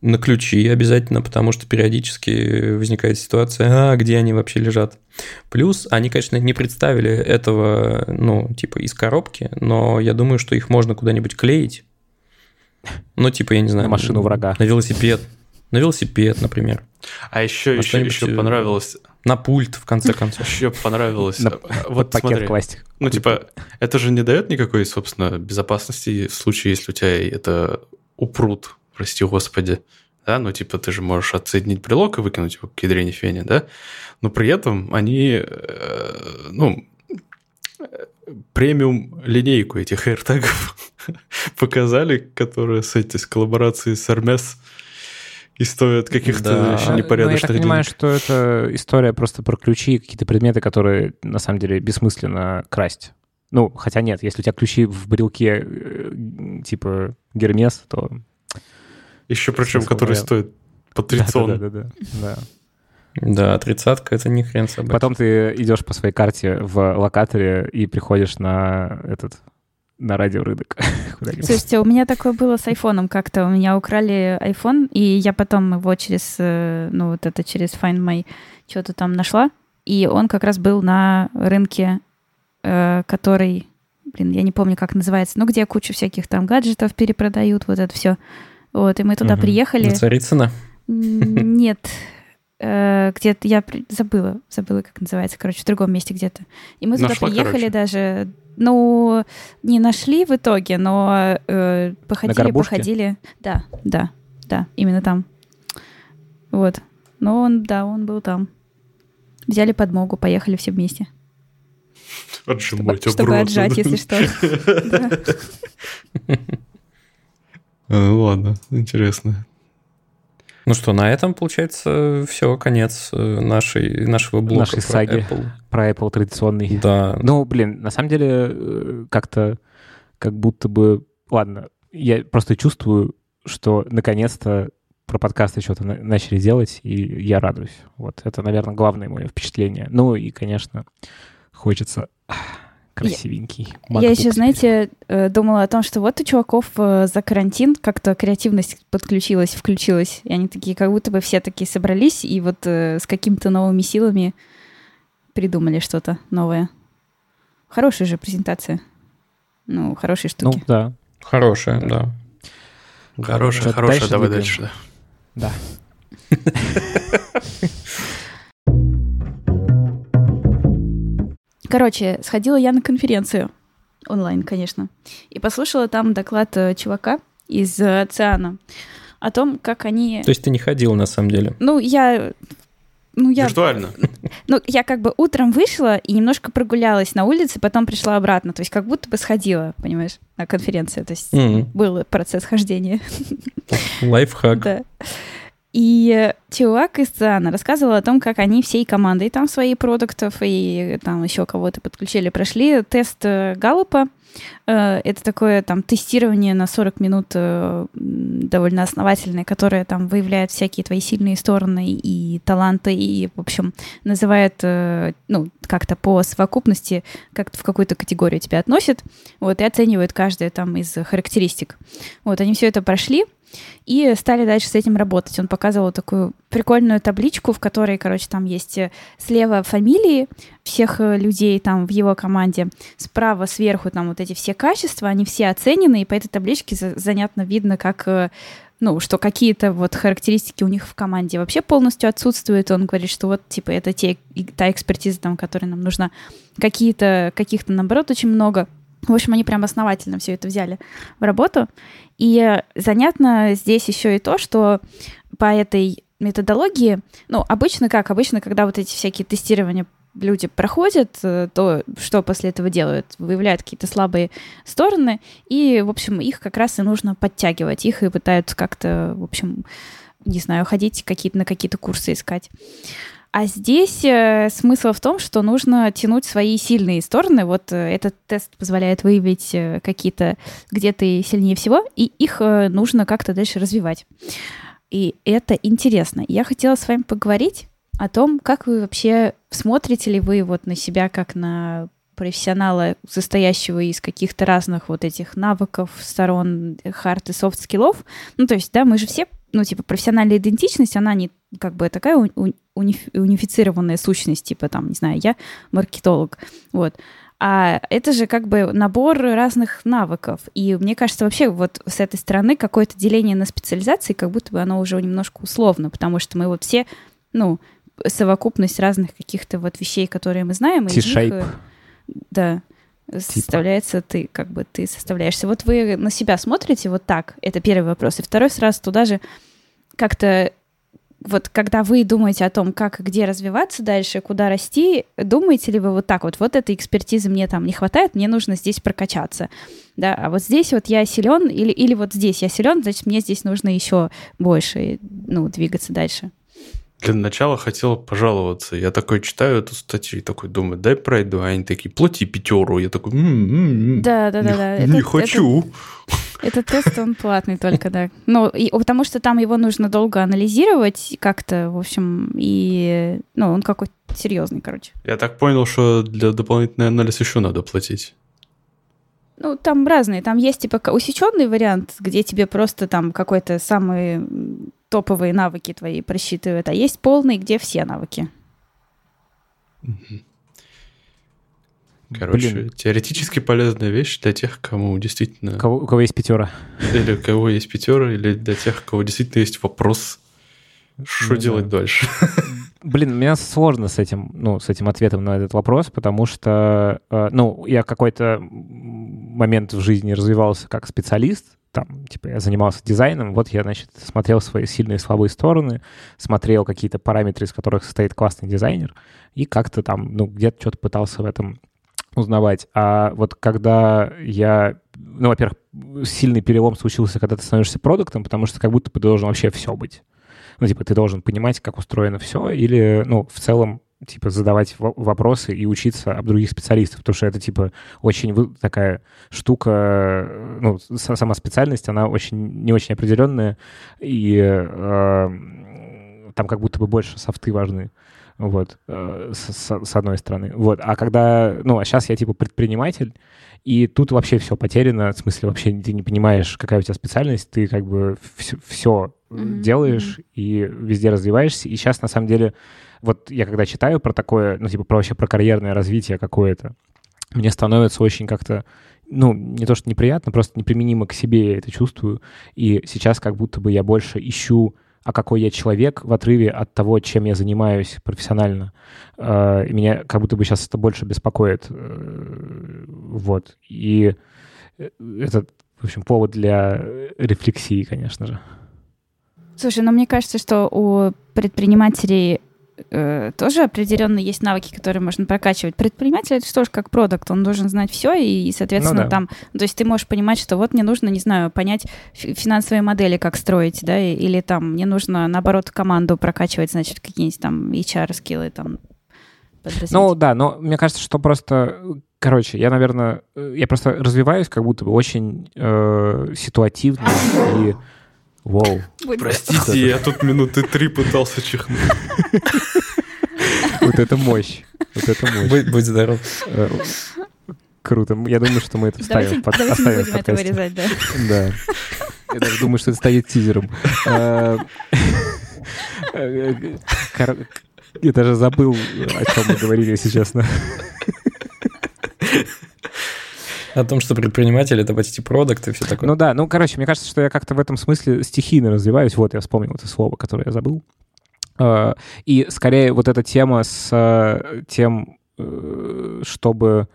На ключи обязательно, потому что периодически возникает ситуация, а где они вообще лежат. Плюс они, конечно, не представили этого, ну, типа из коробки, но я думаю, что их можно куда-нибудь клеить. Ну, типа, я не знаю. На машину врага. На велосипед. На велосипед, например. А еще, На еще, еще понравилось... На пульт, в конце концов. Еще понравилось... На- Под Вот пакет смотри. класть. Ну, типа, это же не дает никакой, собственно, безопасности в случае, если у тебя это упрут, прости господи. Да, ну, типа, ты же можешь отсоединить брелок и выкинуть его к ядрене фене, да? Но при этом они, э, ну, премиум линейку этих AirTag'ов показали, которые с этой с коллаборацией с Hermes и стоят каких-то Да. еще Ну, я непорядочных так понимаю, денег. что это история просто про ключи и какие-то предметы, которые на самом деле бессмысленно красть. Ну, хотя нет, если у тебя ключи в брелке э, типа Гермес, то... Еще причем, наверное. стоят по трицон. Да-да-да. да. Да, тридцатка это не хрен собой. Потом ты идешь по своей карте в локаторе и приходишь на этот на радиорынок. куда-нибудь. Слушайте, у меня такое было с айфоном как-то. У меня украли iPhone, и я потом его через, э, ну вот это, через Find My что-то там нашла. И он как раз был на рынке, э, который, блин, я не помню, как называется, ну где кучу всяких там гаджетов перепродают, вот это все. Вот, и мы туда Мгм. приехали. На Царицына? Нет. Э, Где-то я забыла, забыла, как называется, короче, в другом месте где-то. И мы туда Нашла, приехали короче? даже, ну, не нашли в итоге, но э, походили, походили. Да, да, да, именно там. Вот. Но он, да, он был там. Взяли подмогу, поехали все вместе. Отжимать чтобы обратно, отжать, если что. А, Ладно, интересно. Ну что, на этом, получается, все, конец э, нашей, нашего блока Нашей про саги. Apple. Про Apple традиционный. Да, Ну, блин, на самом деле, э, как-то как будто бы... Ладно, я просто чувствую, что наконец-то про подкасты что-то на- начали делать, и я радуюсь. Вот это, наверное, главное мое впечатление. Ну и, конечно, хочется красивенький. Я MacBook еще, знаете, э, думала о том, что вот у чуваков э, за карантин как-то креативность подключилась, включилась. И они такие, как будто бы все такие собрались и вот э, с какими-то новыми силами придумали что-то новое. Хорошая же презентация. Ну, хорошие Ну, штуки. да, хорошая, да. Хорошая, Что, хорошая, дальше давай двигаем? дальше. да. да. Короче, сходила я на конференцию. Онлайн, конечно. И послушала там доклад э, чувака из э, Циана о том, как они... То есть ты не ходил на самом деле? Ну, я... Ну, я Виртуально. Ну, я как бы утром вышла и немножко прогулялась на улице, потом пришла обратно. То есть как будто бы сходила, понимаешь, на конференцию. То есть М, был процесс хождения. Лайфхак. Да. И чувак из ЦИАНа рассказывал о том, как они всей командой там свои продуктов и там еще кого-то подключили, прошли тест э, Галлопа. Э, это такое там тестирование на 40 минут э, довольно основательное, которое там выявляет всякие твои сильные стороны и таланты, и, в общем, называет, ну, как-то по совокупности, как в какую-то категорию тебя относит, вот, и оценивает каждое там из характеристик. Вот, они все это прошли, и стали дальше с этим работать. Он показывал такую прикольную табличку, в которой, короче, там есть э, слева фамилии всех э, людей там в его команде, справа сверху там вот эти все качества, они все оценены, и по этой табличке занятно видно, как э, ну, что какие-то вот характеристики у них в команде вообще полностью отсутствуют. Он говорит, что вот, типа, это те, та экспертиза, там, которая нам нужна. Какие-то, каких-то, наоборот, очень много. В общем, они прям основательно все это взяли в работу. И занятно здесь еще и то, что по этой методологии, ну, обычно как? Обычно, когда вот эти всякие тестирования люди проходят, э, то что после этого делают? Выявляют какие-то слабые стороны, и, в общем, их как раз и нужно подтягивать. Их и пытаются как-то, в общем, не знаю, ходить какие-то, на какие-то курсы искать. А здесь э, смысл в том, что нужно тянуть свои сильные стороны. Вот э, этот тест позволяет выявить э, какие-то, где ты сильнее всего, и их нужно как-то дальше развивать. И это интересно. Я хотела с вами поговорить о том, как вы вообще смотрите ли вы вот на себя как на профессионала, состоящего из каких-то разных вот этих навыков, сторон хард и софт скиллов. Ну, то есть, да, мы же все ну, типа, профессиональная идентичность, она не как бы такая униф, унифицированная сущность, типа, там, не знаю, я маркетолог, вот. А это же как бы набор разных навыков. И мне кажется, вообще вот с этой стороны какое-то деление на специализации, как будто бы оно уже немножко условно, потому что мы вот все, ну, совокупность разных каких-то вот вещей, которые мы знаем. T-shape. Э, да, типа. составляется ты, как бы ты составляешься. Вот вы на себя смотрите вот так, это первый вопрос. И второй сразу туда же как-то вот когда вы думаете о том, как и где развиваться дальше, куда расти, думаете ли вы вот так вот, вот этой экспертизы мне там не хватает, мне нужно здесь прокачаться, да, а вот здесь вот я силен, или, или вот здесь я силен, значит, мне здесь нужно еще больше, ну, двигаться дальше. Для начала хотел пожаловаться. Я такой читаю эту статью и такой думаю, дай пройду. А они такие, плати пятеру. Я такой, м-м-м, да, да, да, да. Не это, хочу. Это, этот тест, он платный только, да. Ну, и, потому что там его нужно долго анализировать как-то, в общем, и, ну, он какой-то серьезный, короче. Я так понял, что для дополнительного анализа еще надо платить. Ну, там разные. Там есть, типа, усеченный вариант, где тебе просто там какой-то самый топовые навыки твои просчитывает, а есть полный, где все навыки. Короче, Блин. теоретически полезная вещь для тех, кому действительно... Кого, у кого есть пятера. Или у кого есть пятера, или для тех, у кого действительно есть вопрос, что ну, делать да. дальше. Блин, мне сложно с этим, ну, с этим ответом на этот вопрос, потому что, э, ну, я какой-то момент в жизни развивался как специалист, там, типа, я занимался дизайном, вот я, значит, смотрел свои сильные и слабые стороны, смотрел какие-то параметры, из которых состоит классный дизайнер, и как-то там, ну, где-то что-то пытался в этом узнавать. А вот когда я, ну, во-первых, сильный перелом случился, когда ты становишься продуктом, потому что как будто бы должен вообще все быть. Ну, типа, ты должен понимать, как устроено все, или, ну, в целом типа, задавать вопросы и учиться об других специалистов, потому что это, типа, очень такая штука, ну, сама специальность, она очень, не очень определенная, и э, там как будто бы больше софты важны, вот, э, с, с одной стороны, вот, а когда, ну, а сейчас я, типа, предприниматель, и тут вообще все потеряно, в смысле вообще ты не понимаешь, какая у тебя специальность, ты как бы все, все mm-hmm. делаешь и везде развиваешься, и сейчас, на самом деле, вот я когда читаю про такое, ну, типа, про вообще про карьерное развитие какое-то, мне становится очень как-то, ну, не то что неприятно, просто неприменимо к себе я это чувствую. И сейчас как будто бы я больше ищу, а какой я человек в отрыве от того, чем я занимаюсь профессионально. А, и меня как будто бы сейчас это больше беспокоит. Э, вот. И э, это, в общем, повод для рефлексии, конечно же. Слушай, ну мне кажется, что у предпринимателей э, тоже определенно есть навыки, которые можно прокачивать. Предприниматель это что ж как продукт, он должен знать все, и, соответственно, ну, да. там, то есть ты можешь понимать, что вот мне нужно, не знаю, понять финансовые модели, как строить, да, или там мне нужно, наоборот, команду прокачивать, значит, какие-нибудь там HR-скиллы там ну да, но мне кажется, что просто, короче, я, наверное, я просто развиваюсь как будто бы очень э, ситуативно и Вау. Простите, я тут минуты три пытался чихнуть. Вот это мощь. Вот это мощь. Будь, будь здоров. Э, круто. Я думаю, что мы это вставим. Давайте, давайте не будем это вырезать, да. Да. Я даже думаю, что это станет тизером. Э, я даже забыл, о чем мы говорили, если честно. О том, что предприниматель — это почти продукт и все такое. Ну да, ну, короче, мне кажется, что я как-то в этом смысле стихийно развиваюсь. Вот, я вспомнил это слово, которое я забыл. А, и скорее вот эта тема с э, тем, э, чтобы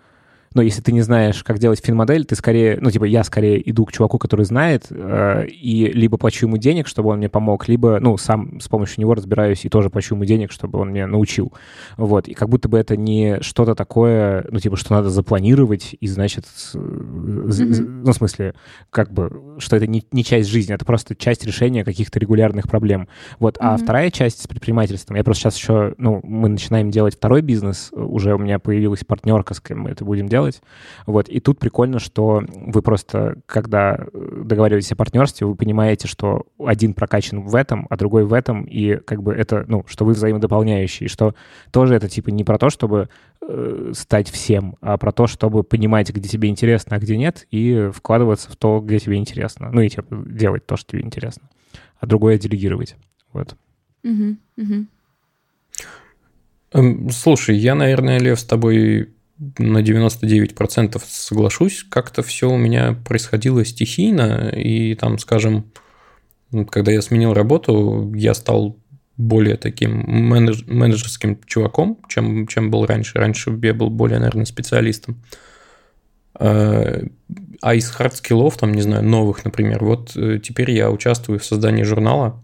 но если ты не знаешь, как делать фин-модель, ты скорее, ну, типа, я скорее иду к чуваку, который знает, э, и либо плачу ему денег, чтобы он мне помог, либо, ну, сам с помощью него разбираюсь и тоже плачу ему денег, чтобы он меня научил. Вот. И как будто бы это не что-то такое, ну, типа, что надо запланировать, и, значит, mm-hmm. ну, в смысле, как бы, что это не, не часть жизни, это просто часть решения каких-то регулярных проблем. Вот. Mm-hmm. А вторая часть с предпринимательством, я просто сейчас еще, ну, мы начинаем делать второй бизнес, уже у меня появилась партнерка, с кем мы это будем делать, делать. Вот. И тут прикольно, что вы просто, когда э, договариваетесь о партнерстве, вы понимаете, что один прокачан в этом, а другой в этом, и как бы это, ну, что вы взаимодополняющие, что тоже это типа не про то, чтобы э, стать всем, а про то, чтобы понимать, где тебе интересно, а где нет, и вкладываться в то, где тебе интересно. Ну и типа делать то, что тебе интересно. А другое делегировать. Вот. Угу, угу. Слушай, я, наверное, Лев, с тобой на 99% соглашусь, как-то все у меня происходило стихийно, и там, скажем, когда я сменил работу, я стал более таким менедж, менеджерским чуваком, чем, чем был раньше. Раньше я был более, наверное, специалистом. А, а из hard skill ов, там, не знаю, новых, например, вот э, теперь я участвую в создании журнала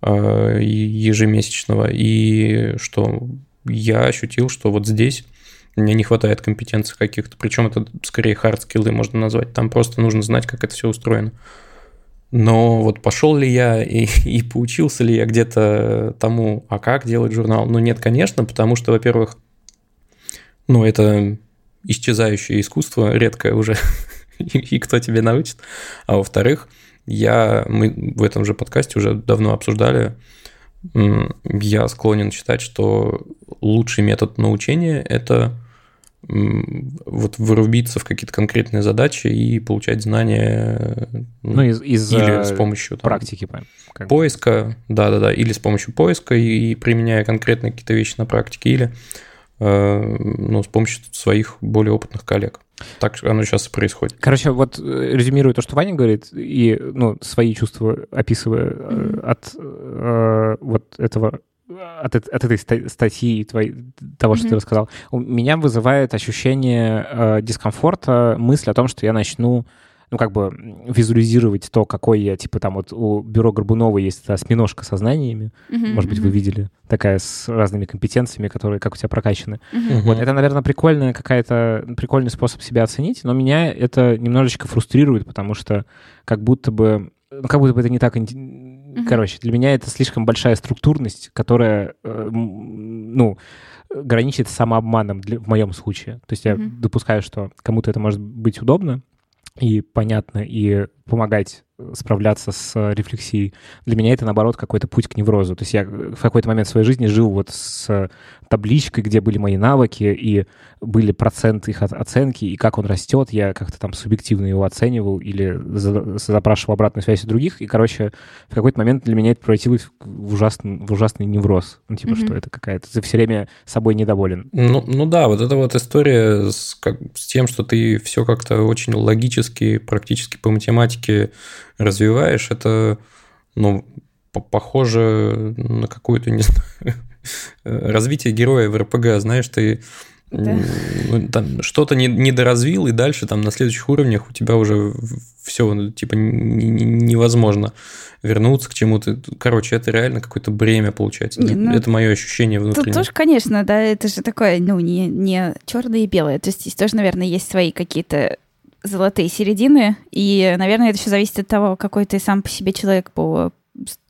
а, ежемесячного, и что я ощутил, что вот здесь мне не хватает компетенций каких-то. Причем это скорее хард-скиллы можно назвать. Там просто нужно знать, как это все устроено. Но вот пошел ли я и, и поучился ли я где-то тому, а как делать журнал? Ну нет, конечно, потому что, во-первых, ну это исчезающее искусство, редкое уже, и, и кто тебе научит. А во-вторых, я, мы в этом же подкасте уже давно обсуждали, я склонен считать, что лучший метод научения – это вот вырубиться в какие-то конкретные задачи и получать знания ну, из, из или с помощью там, практики как поиска, да-да-да, или с помощью поиска и применяя конкретные какие-то вещи на практике, или э, ну, с помощью своих более опытных коллег. Так оно сейчас и происходит. Короче, вот э, резюмируя то, что Ваня говорит, и ну, свои чувства описывая mm-hmm. от э, вот этого от, от этой статьи твоей, того, что mm-hmm. ты рассказал, у меня вызывает ощущение э, дискомфорта мысль о том, что я начну ну, как бы визуализировать то, какой я, типа, там вот у бюро Горбунова есть осьминожка со знаниями, mm-hmm, может быть, mm-hmm. вы видели, такая с разными компетенциями, которые как у тебя прокачаны. Mm-hmm. Вот, это, наверное, прикольная какая-то, прикольный способ себя оценить, но меня это немножечко фрустрирует, потому что как будто бы, ну, как будто бы это не так Mm-hmm. Короче, для меня это слишком большая структурность, которая, э, ну, граничит с самообманом для, в моем случае. То есть я mm-hmm. допускаю, что кому-то это может быть удобно и понятно, и помогать справляться с рефлексией. Для меня это, наоборот, какой-то путь к неврозу. То есть я в какой-то момент своей жизни жил вот с табличкой, где были мои навыки, и были проценты их оценки, и как он растет. Я как-то там субъективно его оценивал или запрашивал обратную связь у других. И, короче, в какой-то момент для меня это превратилось в ужасный, в ужасный невроз. Ну, типа, mm-hmm. что это какая-то... Ты все время собой недоволен. Ну, ну да, вот эта вот история с, как, с тем, что ты все как-то очень логически, практически по математике развиваешь, это, ну, похоже на какую-то, не знаю, развитие героя в РПГ. Знаешь, ты Да. Ну, там что-то не, недоразвил, и дальше там на следующих уровнях у тебя уже все, ну, типа, не- не- невозможно вернуться к чему-то. Короче, это реально какое-то бремя получается. Не, ну, это мое ощущение Тут внутреннее. тоже, конечно, да, это же такое, ну, не, не черное и белое. То есть здесь тоже, наверное, есть свои какие-то золотые середины. И, наверное, это еще зависит от того, какой ты сам по себе человек по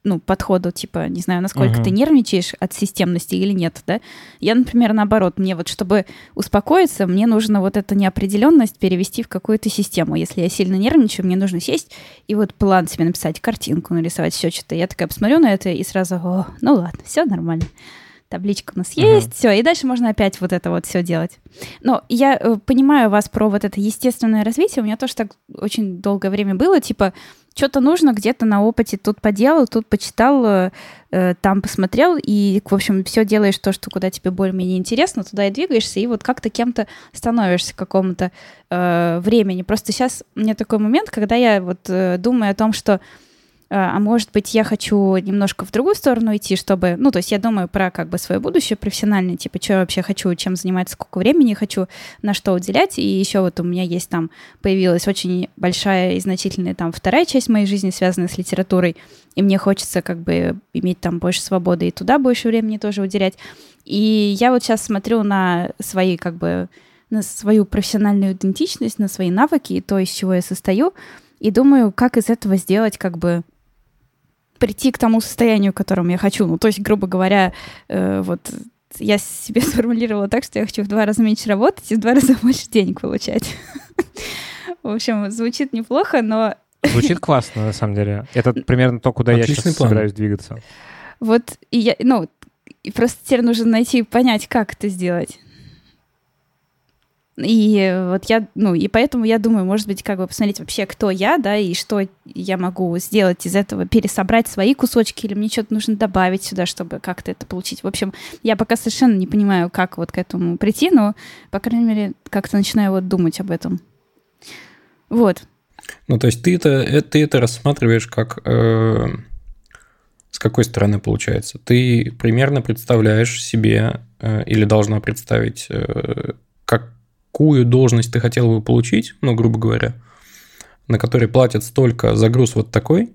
ну, подходу, типа, не знаю, насколько Мгм. ты нервничаешь от системности или нет, да. Я, например, наоборот, мне вот, чтобы успокоиться, мне нужно вот эту неопределенность перевести в какую-то систему. Если я сильно нервничаю, мне нужно сесть и вот план себе написать, картинку нарисовать, все что-то. Я такая посмотрю на это и сразу, о, ну ладно, все нормально. Табличка у нас есть, все, и дальше можно опять вот это вот все делать. Но я э, понимаю вас про вот это естественное развитие. У меня тоже так очень долгое время было, типа, что-то нужно где-то на опыте тут поделал, тут почитал, э, э, там посмотрел, и, в общем, все делаешь то, что куда тебе более-менее интересно, туда и двигаешься, и вот как-то кем-то становишься к какому-то э, времени. Просто сейчас у меня такой момент, когда я вот э, думаю о том, что а а может быть, я хочу немножко в другую сторону идти, чтобы... Ну, то есть я думаю про как бы свое будущее профессиональное, типа, что я вообще хочу, чем заниматься, сколько времени хочу, на что уделять. И еще вот у меня есть там, появилась очень большая и значительная там вторая часть моей жизни, связанная с литературой, и мне хочется как бы иметь там больше свободы и туда больше времени тоже уделять. И я вот сейчас смотрю на свои как бы на свою профессиональную идентичность, на свои навыки и то, из чего я состою, и думаю, как из этого сделать как бы прийти к тому состоянию, к которому я хочу. Ну, то есть, грубо говоря, э, вот я себе сформулировала так, что я хочу в два раза меньше работать и в два раза больше денег получать. В общем, звучит неплохо, но Звучит классно, на самом деле. Это примерно то, куда я Отличный сейчас план. собираюсь двигаться. вот и я, ну, и просто теперь нужно найти и понять, как это сделать. И вот я, ну, и поэтому я думаю, может быть, как бы посмотреть вообще, кто я, да, и что я могу сделать из этого, пересобрать свои кусочки, или мне что-то нужно добавить сюда, чтобы как-то это получить. В общем, я пока совершенно не понимаю, как вот к этому прийти, но, по крайней мере, как-то начинаю вот думать об этом. Вот. Ну, то есть ты это, э, ты это рассматриваешь как... э, с какой стороны получается? Ты примерно представляешь себе э, или должна представить, э, какую должность ты хотел бы получить, ну, грубо говоря, на которой платят столько за груз вот такой,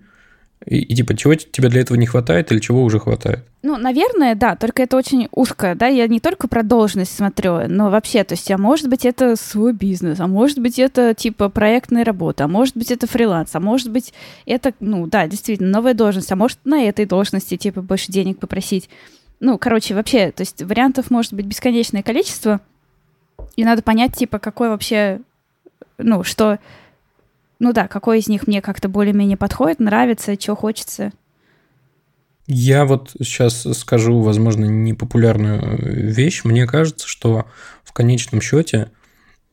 и, и типа, чего тебе для этого не хватает или чего уже хватает? Ну, наверное, да, только это очень узко, да, я не только про должность смотрю, но вообще, то есть, а может быть, это свой бизнес, а может быть, это, типа, проектная работа, а может быть, это фриланс, а может быть, это, ну, да, действительно, новая должность, а может, на этой должности, типа, больше денег попросить. Ну, короче, вообще, то есть, вариантов может быть бесконечное количество, и надо понять, типа, какой вообще, ну, что, ну да, какой из них мне как-то более-менее подходит, нравится, что хочется. Я вот сейчас скажу, возможно, непопулярную вещь. Мне кажется, что в конечном счете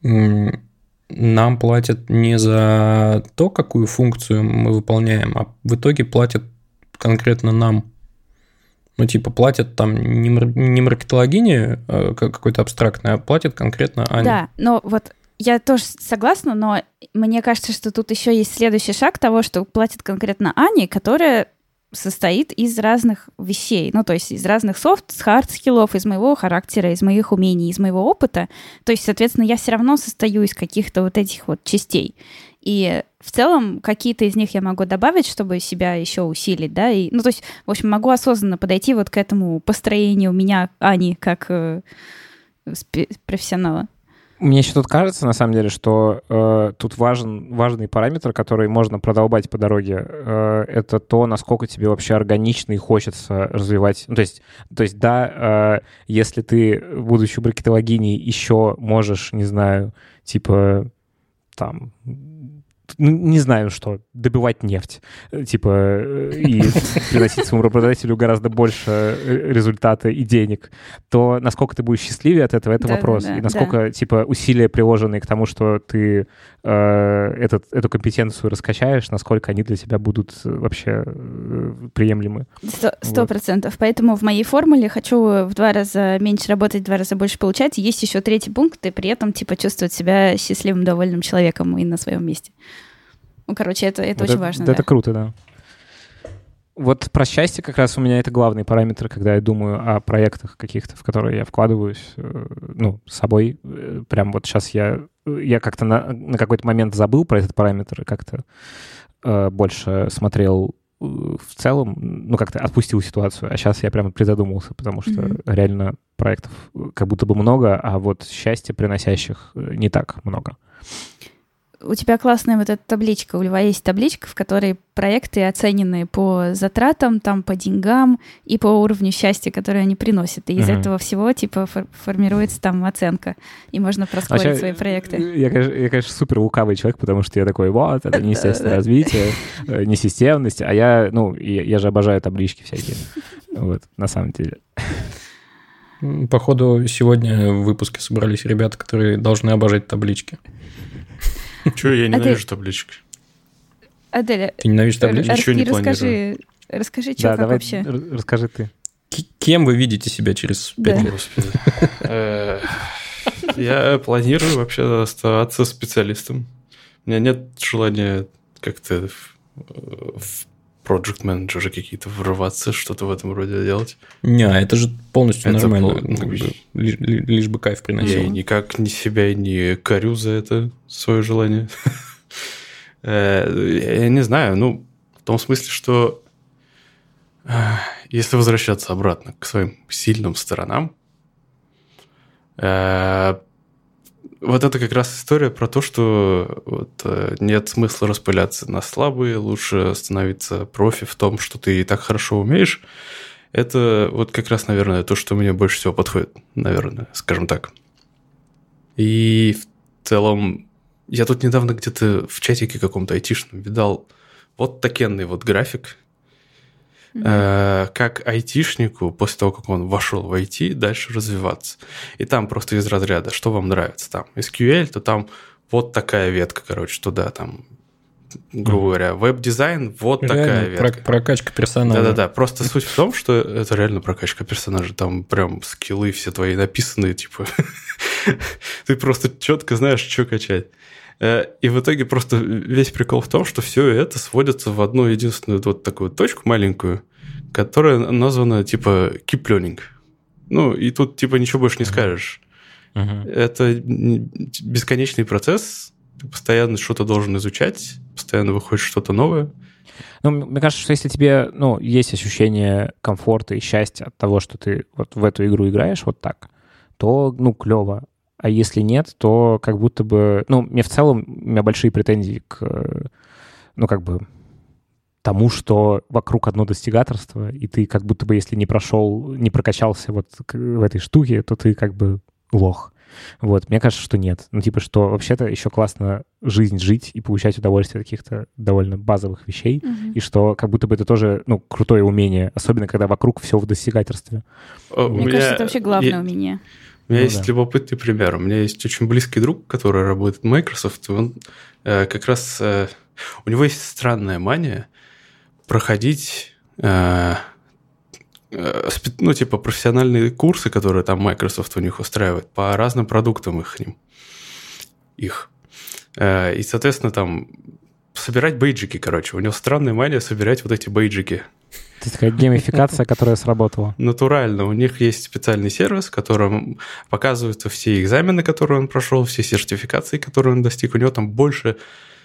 нам платят не за то, какую функцию мы выполняем, а в итоге платят конкретно нам. Ну, типа, платят там не, мар- не маркетологине как- какой-то абстрактной, а платят конкретно Ане. Да, но вот я тоже согласна, но мне кажется, что тут еще есть следующий шаг того, что платит конкретно Ане, которая состоит из разных вещей, ну, то есть из разных soft, hard skill ов, из моего характера, из моих умений, из моего опыта. То есть, соответственно, я все равно состою из каких-то вот этих вот частей. И в целом какие-то из них я могу добавить, чтобы себя еще усилить, да, и, ну, то есть, в общем, могу осознанно подойти вот к этому построению меня, Ани, как э, профессионала. Мне еще тут кажется, на самом деле, что э, тут важен, важный параметр, который можно продолбать по дороге, э, это то, насколько тебе вообще органично и хочется развивать. Ну, то есть, то есть да, э, если ты, будучи маркетологиней, еще можешь, не знаю, типа, там, ну, не знаю что, добывать нефть, э, типа, э, и приносить своему работодателю гораздо больше э, результата и денег, то насколько ты будешь счастливее от этого, это Да, вопрос. да, да, и насколько, типа, усилия, приложенные к тому, что ты э, этот, эту компетенцию раскачаешь, насколько они для тебя будут вообще э, приемлемы. Сто сто Вот. процентов. Поэтому в моей формуле хочу в два раза меньше работать, в два раза больше получать. Есть еще третий пункт, и при этом, типа, чувствовать себя счастливым, довольным человеком и на своем месте. Ну, короче, это, это Вот очень важно. Это да. круто, да. Вот про счастье как раз у меня это главный параметр, когда я думаю о проектах каких-то, в которые я вкладываюсь, э, ну, с собой. Э, прям вот сейчас я, я как-то на, на какой-то момент забыл про этот параметр и как-то э, больше смотрел э, в целом, ну, как-то отпустил ситуацию, а сейчас я прямо призадумался, потому что mm-hmm. реально проектов как будто бы много, а вот счастье приносящих не так много у тебя классная вот эта табличка, у Льва есть табличка, в которой проекты оценены по затратам, там, по деньгам и по уровню счастья, которое они приносят. И из uh-huh. этого всего, типа, фор- формируется там оценка, и можно проскорить Вообще, свои проекты. Я, конечно, я, конечно, супер лукавый человек, потому что я такой, вот, это неестественное развитие, э, несистемность, а я, ну, я же обожаю таблички всякие. Вот, на самом деле. Походу, сегодня в выпуске собрались ребята, которые должны обожать таблички. Чего я ненавижу таблички? Аделя, ты ненавидишь таблички? Ничего не расскажи, расскажи, что, как вообще. Расскажи ты. Кем вы видите себя через пять лет? Э, я планирую вообще оставаться специалистом. У меня нет желания как-то в project менеджеры какие-то врываться, что-то в этом роде делать. Не, это же полностью это нормально. Пол... Ну, лишь, лишь бы кайф приносил. Я никак ни себя не корю за это свое желание. Э, я не знаю, ну, в том смысле, что э, если возвращаться обратно к своим сильным сторонам, э, вот это как раз история про то, что вот, э, нет смысла распыляться на слабые, лучше становиться профи в том, что ты и так хорошо умеешь. Это вот как раз, наверное, то, что мне больше всего подходит, наверное, скажем так. И в целом, я тут недавно где-то в чатике каком-то айтишном видал вот такенный вот график, э, как айтишнику после того, как он вошел в IT, дальше развиваться. И там просто из разряда, что вам нравится. Там SQL, то там вот такая ветка, короче, туда там грубо говоря, веб-дизайн, вот реально такая ветка. прокачка персонажа. Да-да-да, просто суть в том, что это реально прокачка персонажа. Там прям скиллы все твои написанные, типа, ты просто четко знаешь, что качать. Э, и в итоге просто весь прикол в том, что все это сводится в одну единственную вот такую точку маленькую, которая названа типа keep learning. Ну, и тут типа ничего больше не скажешь. Uh-huh. Это бесконечный процесс, ты постоянно что-то должен изучать, постоянно выходит что-то новое. Ну, мне кажется, что если тебе, ну, есть ощущение комфорта и счастья от того, что ты вот в эту игру играешь вот так, то, ну, клево. А если нет, то как будто бы... Ну, мне в целом, у меня большие претензии к, ну, как бы, тому, что вокруг одно достигаторство, и ты как будто бы, если не прошел, не прокачался вот в этой штуке, то ты как бы лох. Вот, мне кажется, что нет. Ну, типа, что вообще-то еще классно жизнь жить и получать удовольствие от каких-то довольно базовых вещей, mm-hmm. и что как будто бы это тоже, ну, крутое умение, особенно когда вокруг все в достигательстве. Мне меня... кажется, это вообще главное я... умение. У меня ну, есть да. любопытный пример. У меня есть очень близкий друг, который работает в Microsoft, и он э, как раз... Э, у него есть странная мания проходить... Э, э, ну, типа, профессиональные курсы, которые там Microsoft у них устраивает, по разным продуктам их. их. Э, и, соответственно, там собирать бейджики, короче. У него странная мания собирать вот эти бейджики. Это такая геймификация, которая сработала. Натурально. У них есть специальный сервис, в котором показываются все экзамены, которые он прошел, все сертификации, которые он достиг. У него там больше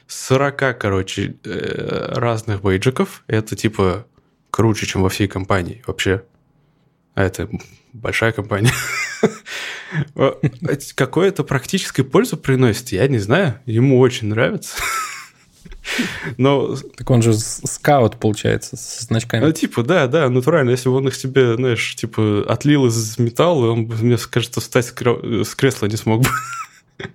40, короче, э, разных бейджиков. Это типа круче, чем во всей компании вообще. А это большая компания. Какое-то практической пользу приносит, я не знаю. Ему очень нравится. Но... Так он же скаут, получается, со значками. Ну, типа, да, да, натурально. Если бы он их тебе, знаешь, типа, отлил из металла, он бы, мне кажется, встать с кресла не смог бы.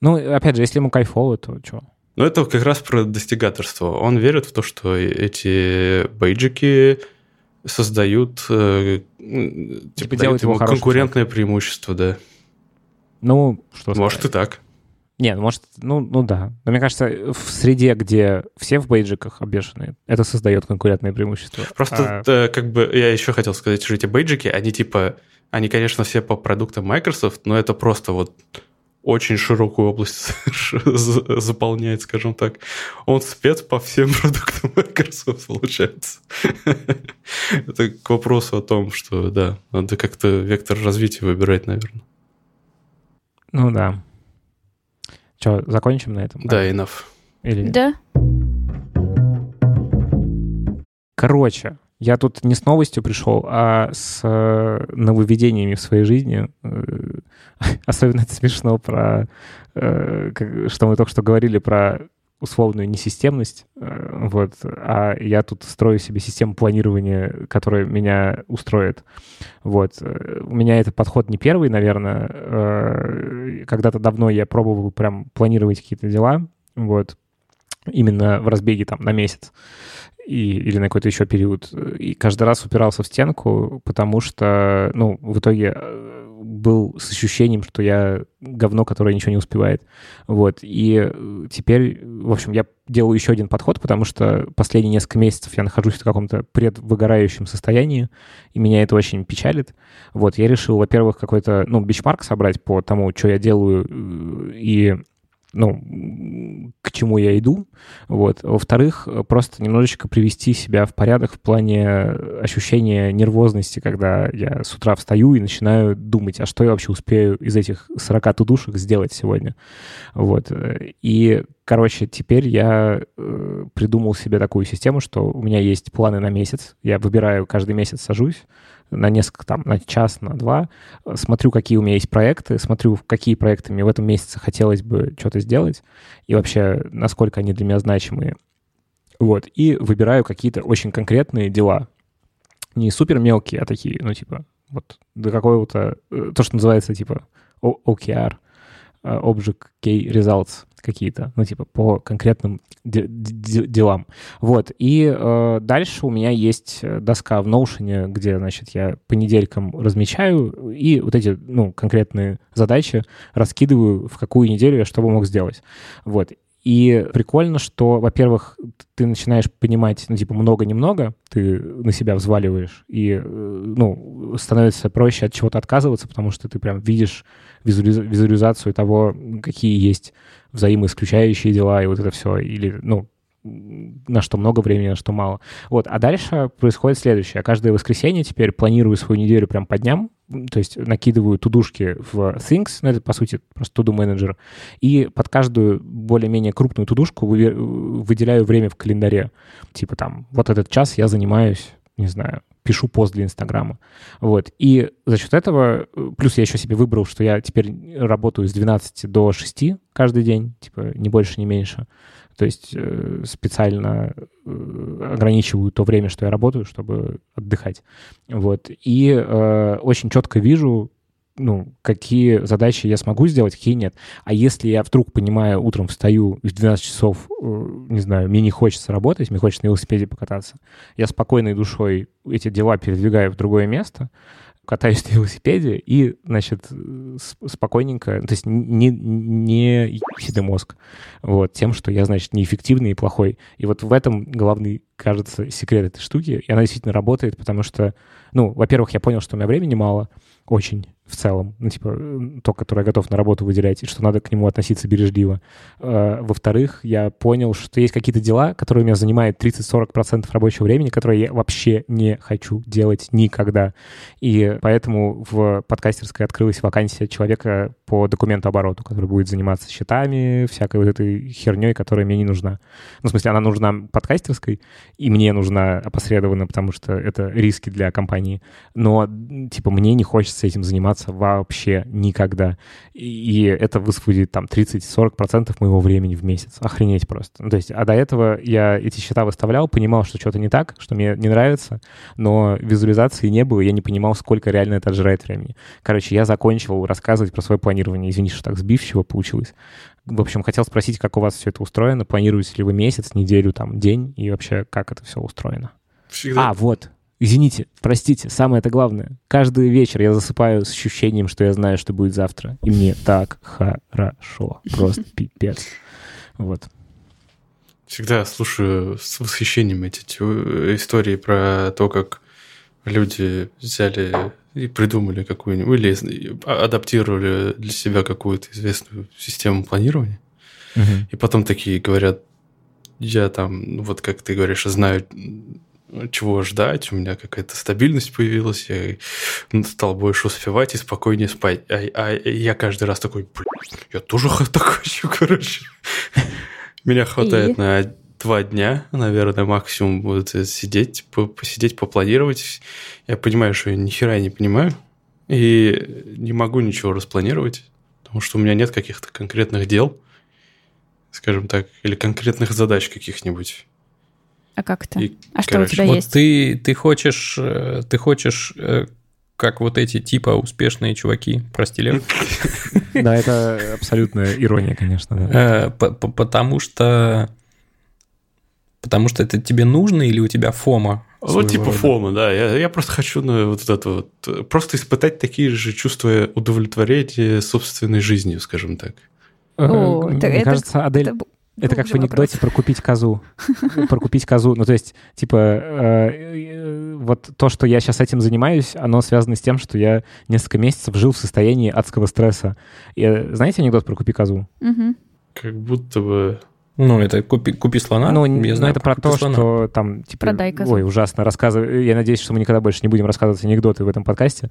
Ну, опять же, если ему кайфово, то что? Ну, это как раз про достигаторство. Он верит в то, что эти бейджики создают, э, типа, типа делают ему конкурентное преимущество, да. Ну, что Может сказать. и так. Нет, может, ну, ну да. Но мне кажется, в среде, где все в бейджиках обвешаны, это создает конкурентное преимущество. Просто, а... как бы, я еще хотел сказать, что эти бейджики, они типа, они, конечно, все по продуктам Microsoft, но это просто вот очень широкую область заполняет, скажем так. Он спец по всем продуктам Microsoft, получается. Это к вопросу о том, что, да, надо как-то вектор развития выбирать, наверное. Ну да. Что, закончим на этом? Да, enough. Или... Да. Короче, я тут не с новостью пришел, а с э, нововведениями в своей жизни. Э, особенно это смешно про... Э, что мы только что говорили про условную несистемность, вот, а я тут строю себе систему планирования, которая меня устроит. Вот. У меня этот подход не первый, наверное. Когда-то давно я пробовал прям планировать какие-то дела, вот, именно в разбеге там на месяц и, или на какой-то еще период. И каждый раз упирался в стенку, потому что, ну, в итоге э, был с ощущением, что я говно, которое ничего не успевает. Вот. И теперь, в общем, я делаю еще один подход, потому что последние несколько месяцев я нахожусь в каком-то предвыгорающем состоянии, и меня это очень печалит. Вот. Я решил, во-первых, какой-то, ну, бичмарк собрать по тому, что я делаю, э, и ну, к чему я иду. Вот. Во-вторых, просто немножечко привести себя в порядок в плане ощущения нервозности, когда я с утра встаю и начинаю думать, а что я вообще успею из этих 40 тудушек сделать сегодня. Вот. И, короче, теперь я э, придумал себе такую систему, что у меня есть планы на месяц. Я выбираю, каждый месяц сажусь, на несколько, там, на час, на два, смотрю, какие у меня есть проекты, смотрю, какие проекты мне в этом месяце хотелось бы что-то сделать, и вообще, насколько они для меня значимые. Вот, и выбираю какие-то очень конкретные дела. Не супер мелкие, а такие, ну, типа, вот до какого-то, э, то, что называется, типа, OKR, Object Key Results какие-то, ну, типа, по конкретным де- де- делам. Вот, и э, дальше у меня есть доска в Notion, где, значит, я по неделькам размечаю и вот эти, ну, конкретные задачи раскидываю, в какую неделю я что бы мог сделать. Вот, и прикольно, что, во-первых, ты начинаешь понимать, ну, типа, много-немного, ты на себя взваливаешь, и, э, ну, становится проще от чего-то отказываться, потому что ты прям видишь визуализацию того, какие есть взаимоисключающие дела, и вот это все, или, ну, на что много времени, на что мало. Вот, а дальше происходит следующее. Каждое воскресенье теперь планирую свою неделю прям по дням, то есть накидываю тудушки в Things, ну это, по сути, просто туду менеджер, и под каждую более-менее крупную тудушку выделяю время в календаре. Типа там, вот этот час я занимаюсь, не знаю, пишу пост для Инстаграма. Вот. И за счет этого, плюс я еще себе выбрал, что я теперь работаю с 12 до 6 каждый день, типа не больше, не меньше. То есть э, специально э, ограничиваю то время, что я работаю, чтобы отдыхать. Вот. И э, очень четко вижу, ну, какие задачи я смогу сделать, какие нет. А если я вдруг понимаю, утром встаю в 12 часов, э, не знаю, мне не хочется работать, мне хочется на велосипеде покататься, я спокойной душой эти дела передвигаю в другое место, катаюсь на велосипеде и, значит, спокойненько, то есть не, не ебите мозг вот, тем, что я, значит, неэффективный и плохой. И вот в этом главный, кажется, секрет этой штуки. И она действительно работает, потому что, ну, во-первых, я понял, что у меня времени мало, очень в целом, ну, типа, то, которое готов на работу выделять, и что надо к нему относиться бережливо. А, во-вторых, я понял, что есть какие-то дела, которые у меня занимают 30-40% рабочего времени, которые я вообще не хочу делать никогда. И поэтому в подкастерской открылась вакансия человека по документообороту, который будет заниматься счетами, всякой вот этой херней, которая мне не нужна. Ну, в смысле, она нужна подкастерской, и мне нужна опосредованно, потому что это риски для компании. Но, типа, мне не хочется этим заниматься заниматься вообще никогда. И это высвободит там 30-40% моего времени в месяц. Охренеть просто. Ну, то есть, а до этого я эти счета выставлял, понимал, что что-то не так, что мне не нравится, но визуализации не было, я не понимал, сколько реально это отжирает времени. Короче, я закончил рассказывать про свое планирование. Извините, что так сбивчиво получилось. В общем, хотел спросить, как у вас все это устроено, планируете ли вы месяц, неделю, там, день, и вообще, как это все устроено? Всегда. А, вот, Извините, простите, самое это главное. Каждый вечер я засыпаю с ощущением, что я знаю, что будет завтра. И мне так хорошо. Просто пипец. Вот. Всегда слушаю с восхищением эти истории про то, как люди взяли и придумали какую-нибудь, или адаптировали для себя какую-то известную систему планирования, Мгм. и потом такие говорят, я там, ну, вот как ты говоришь, знаю, чего ждать, у меня какая-то стабильность появилась, я стал больше успевать и спокойнее спать. А, а я каждый раз такой, блин, я тоже так хочу, короче. Меня хватает И? на два дня, наверное, максимум будет сидеть, по- посидеть, попланировать. Я понимаю, что я ни хера не понимаю, и не могу ничего распланировать, потому что у меня нет каких-то конкретных дел, скажем так, или конкретных задач каких-нибудь. А как это? И, А что у короче, тебя Вот есть? ты, ты хочешь, э, ты хочешь, э, как вот эти типа успешные чуваки, прости, Лев, Да, это абсолютная ирония, конечно. Э, по- по- потому что потому что это тебе нужно или у тебя фома? Вот своего типа рода? фома, да. Я, я просто хочу ну, вот это вот, просто испытать такие же чувства удовлетворения собственной жизнью, скажем так. О, это- Мне это- кажется, Адель, Это б- это как в анекдоте вопрос. про купить козу. Про купить козу. Ну, то есть, типа, э, э, вот то, что я сейчас этим занимаюсь, оно связано с тем, что я несколько месяцев жил в состоянии адского стресса. И, э, знаете анекдот про купи козу? Как будто бы... Ну, это купи, купи слона. ну, я ну, знаю это про «Купи то, слона». что там, типа, Продай козу. ой, ужасно рассказываю. Я надеюсь, что мы никогда больше не будем рассказывать анекдоты в этом подкасте.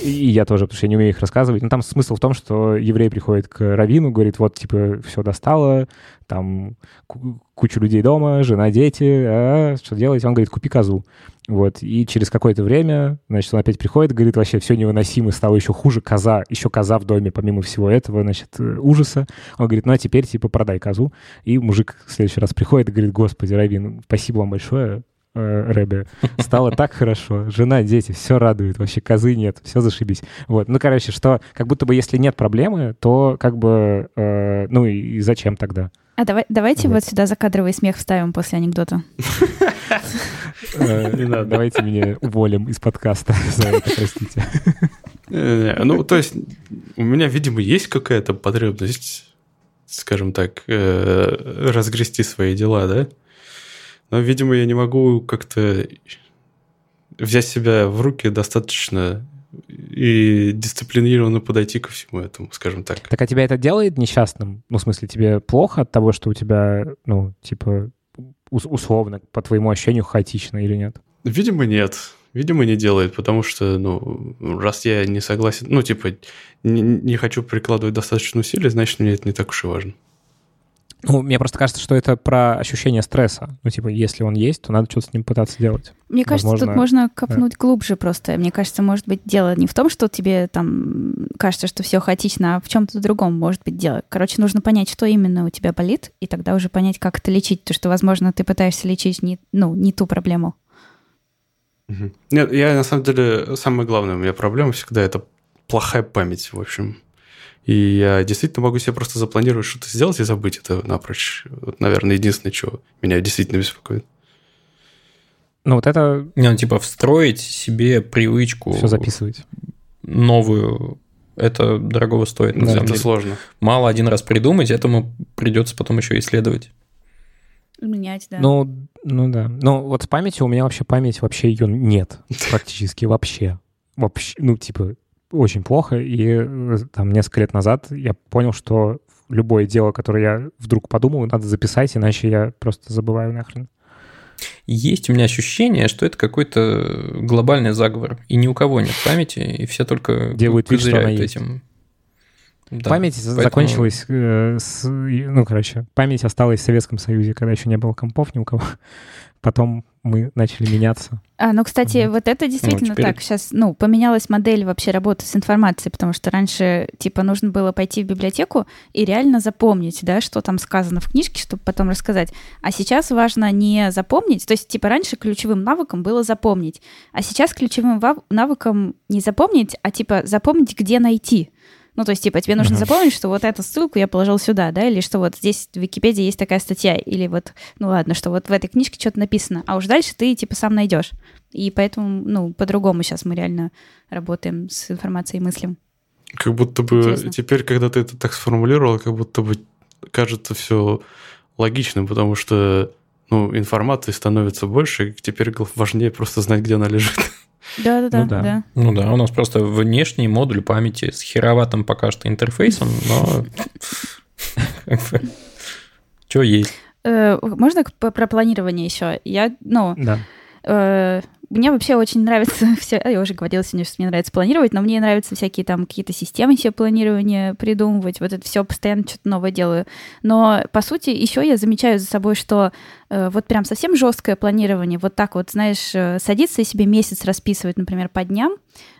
И я тоже, потому что я не умею их рассказывать. Но там смысл в том, что еврей приходит к равину, говорит, вот, типа, все достало, там ку- куча людей дома, жена, дети, а что делать? Он говорит, купи козу. Вот, и через какое-то время, значит, он опять приходит, говорит, вообще все невыносимо, стало еще хуже, коза, еще коза в доме, помимо всего этого, значит, э, ужаса. Он говорит, ну, а теперь, типа, продай козу. И мужик в следующий раз приходит и говорит, господи, Равин, спасибо вам большое, э, Рэбе. Стало так хорошо. Жена, дети, все радует. Вообще козы нет, все зашибись. Вот. Ну, короче, что как будто бы если нет проблемы, то как бы, э, ну и, и зачем тогда? А давай, давайте Вот. вот сюда закадровый смех вставим после анекдота. Э, Не надо. Давайте меня уволим из подкаста за это, простите. Э, Ну, то есть, у меня, видимо, есть какая-то потребность, скажем так, э, разгрести свои дела, да? Но, видимо, я не могу как-то взять себя в руки достаточно и дисциплинированно подойти ко всему этому, скажем так. Так а тебя это делает несчастным? Ну, в смысле, тебе плохо от того, что у тебя, ну, типа, условно, по твоему ощущению, хаотично или нет? Видимо, нет. Видимо, не делает, потому что, ну, раз я не согласен, ну, типа, не, не хочу прикладывать достаточно усилий, значит, мне это не так уж и важно. Ну, мне просто кажется, что это про ощущение стресса. Ну, типа, если он есть, то надо что-то с ним пытаться делать. Мне кажется, Возможно, тут можно копнуть глубже просто. Мне кажется, может быть, дело не в том, что тебе там кажется, что все хаотично, а в чем-то другом может быть дело. Короче, нужно понять, что именно у тебя болит, и тогда уже понять, как это лечить. То, что, возможно, ты пытаешься лечить не, ну, не ту проблему. Нет, я, на самом деле, самое главное, у меня проблема всегда это плохая память, в общем. И я действительно могу себе просто запланировать что-то сделать и забыть это напрочь. Вот, наверное, единственное, что меня действительно беспокоит. Ну, вот это Не, ну, типа встроить себе привычку все записывать. новую, это дорогого стоит, Да, это деле. сложно. Мало один раз придумать, этому придется потом еще исследовать. Менять, да. Ну, ну да. Ну, вот с памятью у меня вообще память, вообще ее нет. Практически вообще. Вообще, ну, типа, очень плохо. И э, там несколько лет назад я понял, что любое дело, которое я вдруг подумал, надо записать, иначе я просто забываю нахрен. Есть у меня ощущение, что это какой-то глобальный заговор, и ни у кого нет памяти, и все только Делают вид, что она козыряют есть. Да, память поэтому- закончилась э, с... Ну, короче, память осталась в Советском Союзе, когда еще не было компов ни у кого. Потом мы начали меняться. А, ну, кстати, Вот. вот это действительно теперь- так. Сейчас, ну, поменялась модель вообще работы с информацией, потому что раньше, типа, нужно было пойти в библиотеку и реально запомнить, да, что там сказано в книжке, чтобы потом рассказать. А сейчас важно не запомнить, то есть, типа, раньше ключевым навыком было запомнить, а сейчас ключевым навыком не запомнить, а, типа, запомнить, где найти. Ну, то есть, типа, тебе нужно запомнить, что вот эту ссылку я положил сюда, да, или что вот здесь в Википедии есть такая статья, или вот, ну ладно, что вот в этой книжке что-то написано, а уж дальше ты, типа, сам найдешь. И поэтому, ну, по-другому сейчас мы реально работаем с информацией и мыслим. Как будто бы Интересно. теперь, когда ты это так сформулировал, как будто бы кажется все логичным, потому что, ну, информации становится больше, и теперь важнее просто знать, где она лежит. Да-да-да. Ну да. да. Ну да, у нас просто внешний модуль памяти с хероватым пока что интерфейсом, но что есть. Э, Можно про планирование еще? Я, ну, Да. э, мне вообще очень нравится все. Я уже говорила сегодня, что мне нравится планировать, но мне нравятся всякие там какие-то системы себе планирования придумывать. Вот это все постоянно что-то новое делаю. Но по сути еще я замечаю за собой, что э, вот прям совсем жесткое планирование, вот так вот, знаешь, э, садиться и себе месяц расписывать, например, по дням,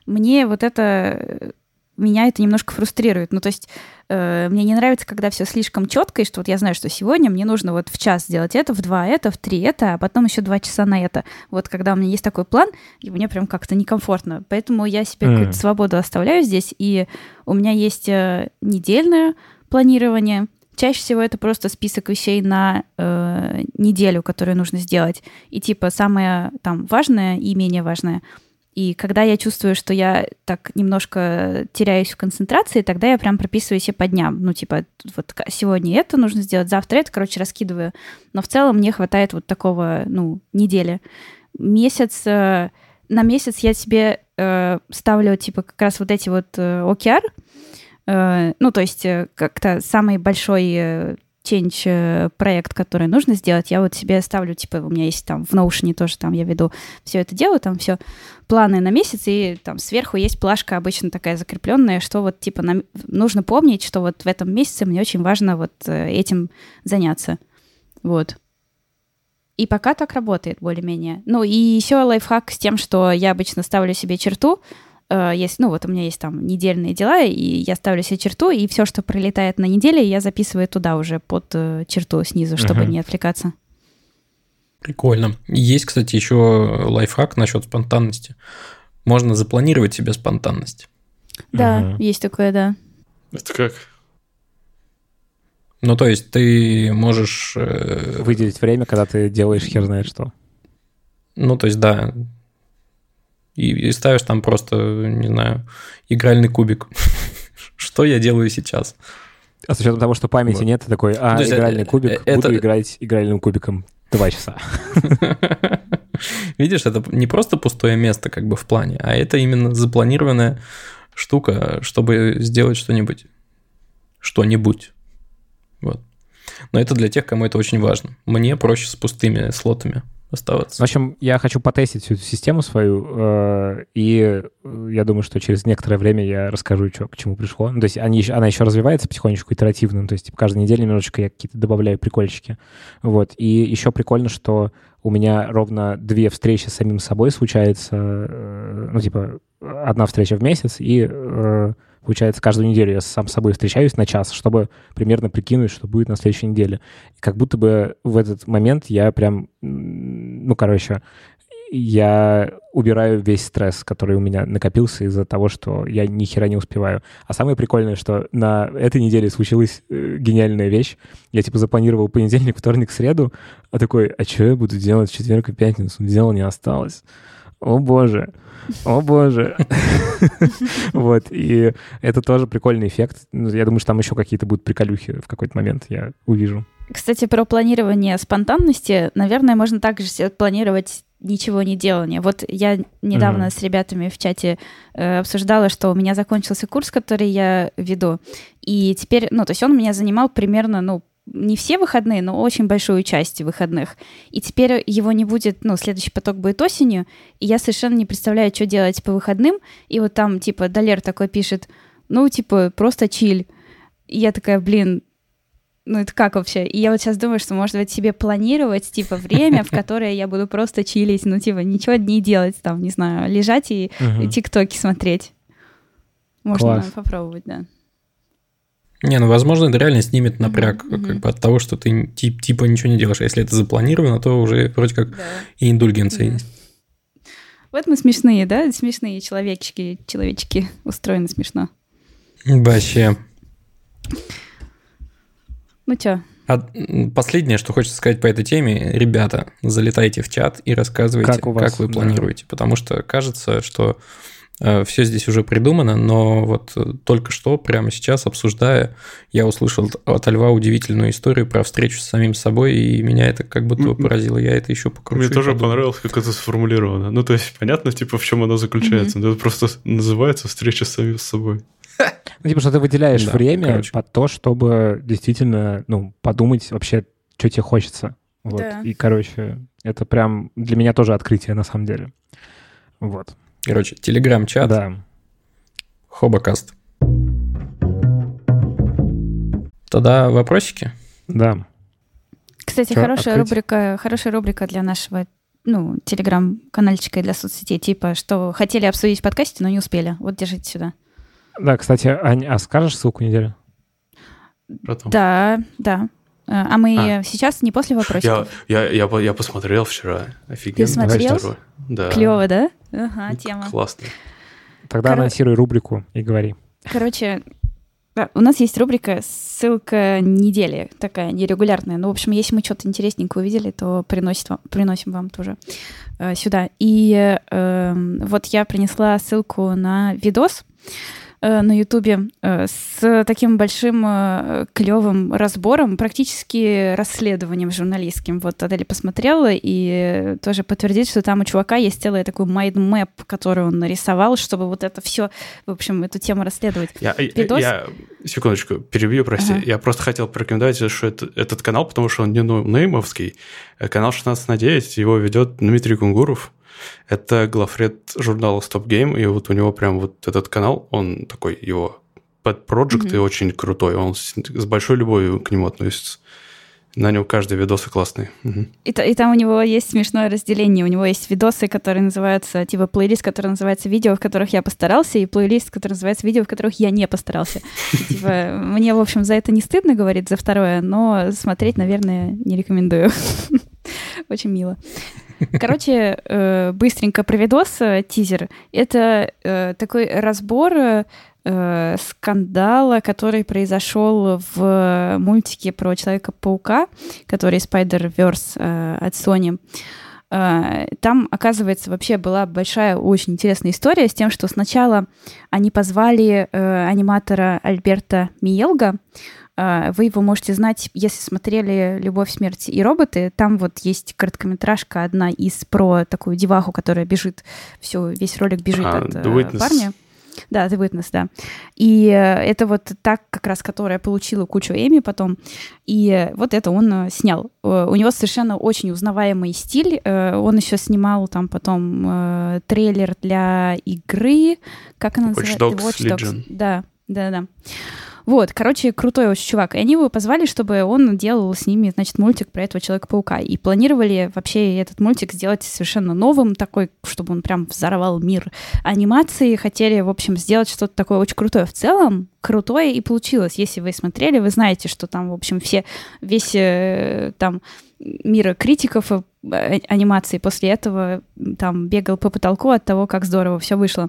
мне вот это э, меня это немножко фрустрирует. Ну, то есть э, мне не нравится, когда все слишком четко, и что вот я знаю, что сегодня мне нужно вот в час сделать это, в два это, в три это, а потом еще два часа на это. Вот когда у меня есть такой план, и мне прям как-то некомфортно. Поэтому я себе Мгм. какую-то свободу оставляю здесь, и у меня есть э, недельное планирование. Чаще всего это просто список вещей на э, неделю, которые нужно сделать. И типа самое там важное и менее важное. И когда я чувствую, что я так немножко теряюсь в концентрации, тогда я прям прописываю себе по дням. Ну, типа, вот сегодня это нужно сделать, завтра это, короче, раскидываю. Но в целом мне хватает вот такого, ну, недели. Месяц, э, на месяц я себе э, ставлю, типа, как раз вот эти вот э, OKR, Э, ну, то есть э, как-то самый большой change э, проект, который нужно сделать, я вот себе ставлю, типа, у меня есть там в Notion тоже там я веду все это делаю, там все планы на месяц, и там сверху есть плашка обычно такая закрепленная, что вот типа нам нужно помнить, что вот в этом месяце мне очень важно вот э, этим заняться. Вот. И пока так работает более-менее. Ну и еще лайфхак с тем, что я обычно ставлю себе черту, э, есть, ну вот у меня есть там недельные дела, и я ставлю себе черту, и все, что пролетает на неделе, я записываю туда уже под э, черту снизу, чтобы Мгм. не отвлекаться. Прикольно. Есть, кстати, еще лайфхак насчет спонтанности. Можно запланировать себе спонтанность. Да, Мгм. есть такое, да. Это как? Ну, то есть ты можешь... э, Выделить время, когда ты делаешь хер знает что. Ну, то есть, да. И, и ставишь там просто, не знаю, игральный кубик. Что я делаю сейчас? А с учетом того, что памяти Вот. нет, ты такой, а, есть, игральный э, кубик, э, буду это- играть игральным кубиком два часа. Видишь, это не просто пустое место как бы в плане, а это именно запланированная штука, чтобы сделать что-нибудь. Что-нибудь. Вот. Но это для тех, кому это очень важно. Мне проще с пустыми слотами В оставаться. общем, я хочу потестить всю эту систему свою, э, и э, я думаю, что через некоторое время я расскажу, что к чему пришло. Ну, то есть они, она еще развивается потихонечку, итеративно, ну, то есть типа, каждую неделю немножечко я какие-то добавляю прикольчики. Вот. И еще прикольно, что у меня ровно две встречи с самим собой случается, э, ну, типа, одна встреча в месяц, и, получается, каждую неделю я сам с собой встречаюсь на час, чтобы примерно прикинуть, что будет на следующей неделе. И как будто бы в этот момент я прям, ну, короче, я убираю весь стресс, который у меня накопился из-за того, что я ни хера не успеваю. А самое прикольное, что на этой неделе случилась э, гениальная вещь. Я типа запланировал понедельник, вторник, среду, а такой, а что я буду делать в четверг и пятницу? Дела не осталось. О боже, о боже. Вот, и это тоже прикольный эффект. Ну, Я думаю, что там еще какие-то будут приколюхи в какой-то момент, я увижу. Кстати, про планирование спонтанности, наверное, можно также себе планировать ничего не делание. Вот я недавно Мгм. с ребятами в чате э, обсуждала, что у меня закончился курс, который я веду, и теперь, ну, то есть он меня занимал примерно, ну, не все выходные, но очень большую часть выходных. И теперь его не будет, ну, следующий поток будет осенью, и я совершенно не представляю, что делать по выходным. И вот там, типа, Далер такой пишет, ну, типа, просто чиль. И я такая, блин, ну это как вообще? И я вот сейчас думаю, что, может быть, себе планировать, типа, время, в которое я буду просто чилить, ну, типа, ничего не делать, там, не знаю, лежать и тиктоки смотреть. Можно попробовать, да. Не, ну, возможно, это реально снимет напряг мгм. как бы от того, что ты тип- типа ничего не делаешь. А если это запланировано, то уже вроде как Да. и индульгенция Да. есть. Вот мы смешные, да? Смешные человечки, человечки устроены смешно. Вообще. Ну чё, А, последнее, что хочется сказать по этой теме, ребята, залетайте в чат и рассказывайте, Как как, у вас, вы да. планируете, потому что кажется, что Все здесь уже придумано, но вот только что, прямо сейчас, обсуждая, я услышал от Льва удивительную историю про встречу с самим собой, и меня это как будто поразило. Я это еще покручу. Мне тоже понравилось, как это сформулировано. Ну, то есть, понятно, типа, в чем оно заключается. Mm-hmm. Это просто называется встреча с самим собой. Ну, типа, что ты выделяешь да, время короче. под то, чтобы действительно, ну, подумать вообще, что тебе хочется. Вот. Да. И, короче, это прям для меня тоже открытие, на самом деле. Вот. Короче, телеграм-чат. Да. Хобокаст. Тогда вопросики? Да. Кстати, Что, хорошая открыть? рубрика, хорошая рубрика для нашего ну, телеграм-канальчика и для соцсетей, типа, что хотели обсудить в подкасте, но не успели. Вот держите сюда. Да, кстати, Ань, а скажешь ссылку недели? Потом. Да, да. А мы а. сейчас не после вопросов. Я, я, я, я посмотрел вчера. Офигенно. Ты смотрел? Да. Клево, да? Ага, тема. Классно. Тогда Кор... анонсируй рубрику и говори. Короче, да, у нас есть рубрика «Ссылка недели», такая нерегулярная. Ну, в общем, если мы что-то интересненькое увидели, то приносит вам, приносим вам тоже э, сюда. И э, вот я принесла ссылку на видос, Э, на Ютубе э, с таким большим э, клевым разбором, практически расследованием журналистским. Вот Адель посмотрела и тоже подтвердит, что там у чувака есть целый такой mind map, который он нарисовал, чтобы вот это все, в общем, эту тему расследовать. Я, Видос... я секундочку, перебью, прости. Ага. Я просто хотел порекомендовать что это, этот канал, потому что он не неймовский. Канал 16 на 9, его ведет Дмитрий Кунгуров. Это главред журнала Stop Game, и вот у него прям вот этот канал, он такой, его под project mm-hmm. и очень крутой, он с, с большой любовью к нему относится. На нем каждый видосы классный. Угу. И, и там у него есть смешное разделение. У него есть видосы, которые называются, типа плейлист, который называется видео, в которых я постарался, и плейлист, который называется видео, в которых я не постарался. Типа, мне, в общем, за это не стыдно, говорит, за второе, но смотреть, наверное, не рекомендую. Очень мило. Короче, э, быстренько про э, тизер. Это э, такой разбор скандала, который произошел в мультике про Человека-паука, который Spider-Verse от Sony. Там, оказывается, вообще была большая, очень интересная история с тем, что сначала они позвали аниматора Альберта Миелга, вы его можете знать, если смотрели «Любовь, смерть и роботы». Там вот есть короткометражка одна из про такую деваху, которая бежит, все, весь ролик бежит а, от э, парня. Да, The Witness, да. И э, это вот так, как раз, которая получила кучу Эми потом. И вот это он э, снял. У него совершенно очень узнаваемый стиль. Он еще снимал там потом трейлер для игры. Как она Watch называется? Dogs Watch Dogs. Legion. Да, да, да. Вот, короче, крутой очень чувак. И они его позвали, чтобы он делал с ними, значит, мультик про этого Человека-паука. И планировали вообще этот мультик сделать совершенно новым, такой, чтобы он прям взорвал мир анимации. Хотели, в общем, сделать что-то такое очень крутое. В целом, крутое и получилось. Если вы смотрели, вы знаете, что там, в общем, все, весь э, там мира критиков э, анимации после этого там бегал по потолку от того, как здорово все вышло.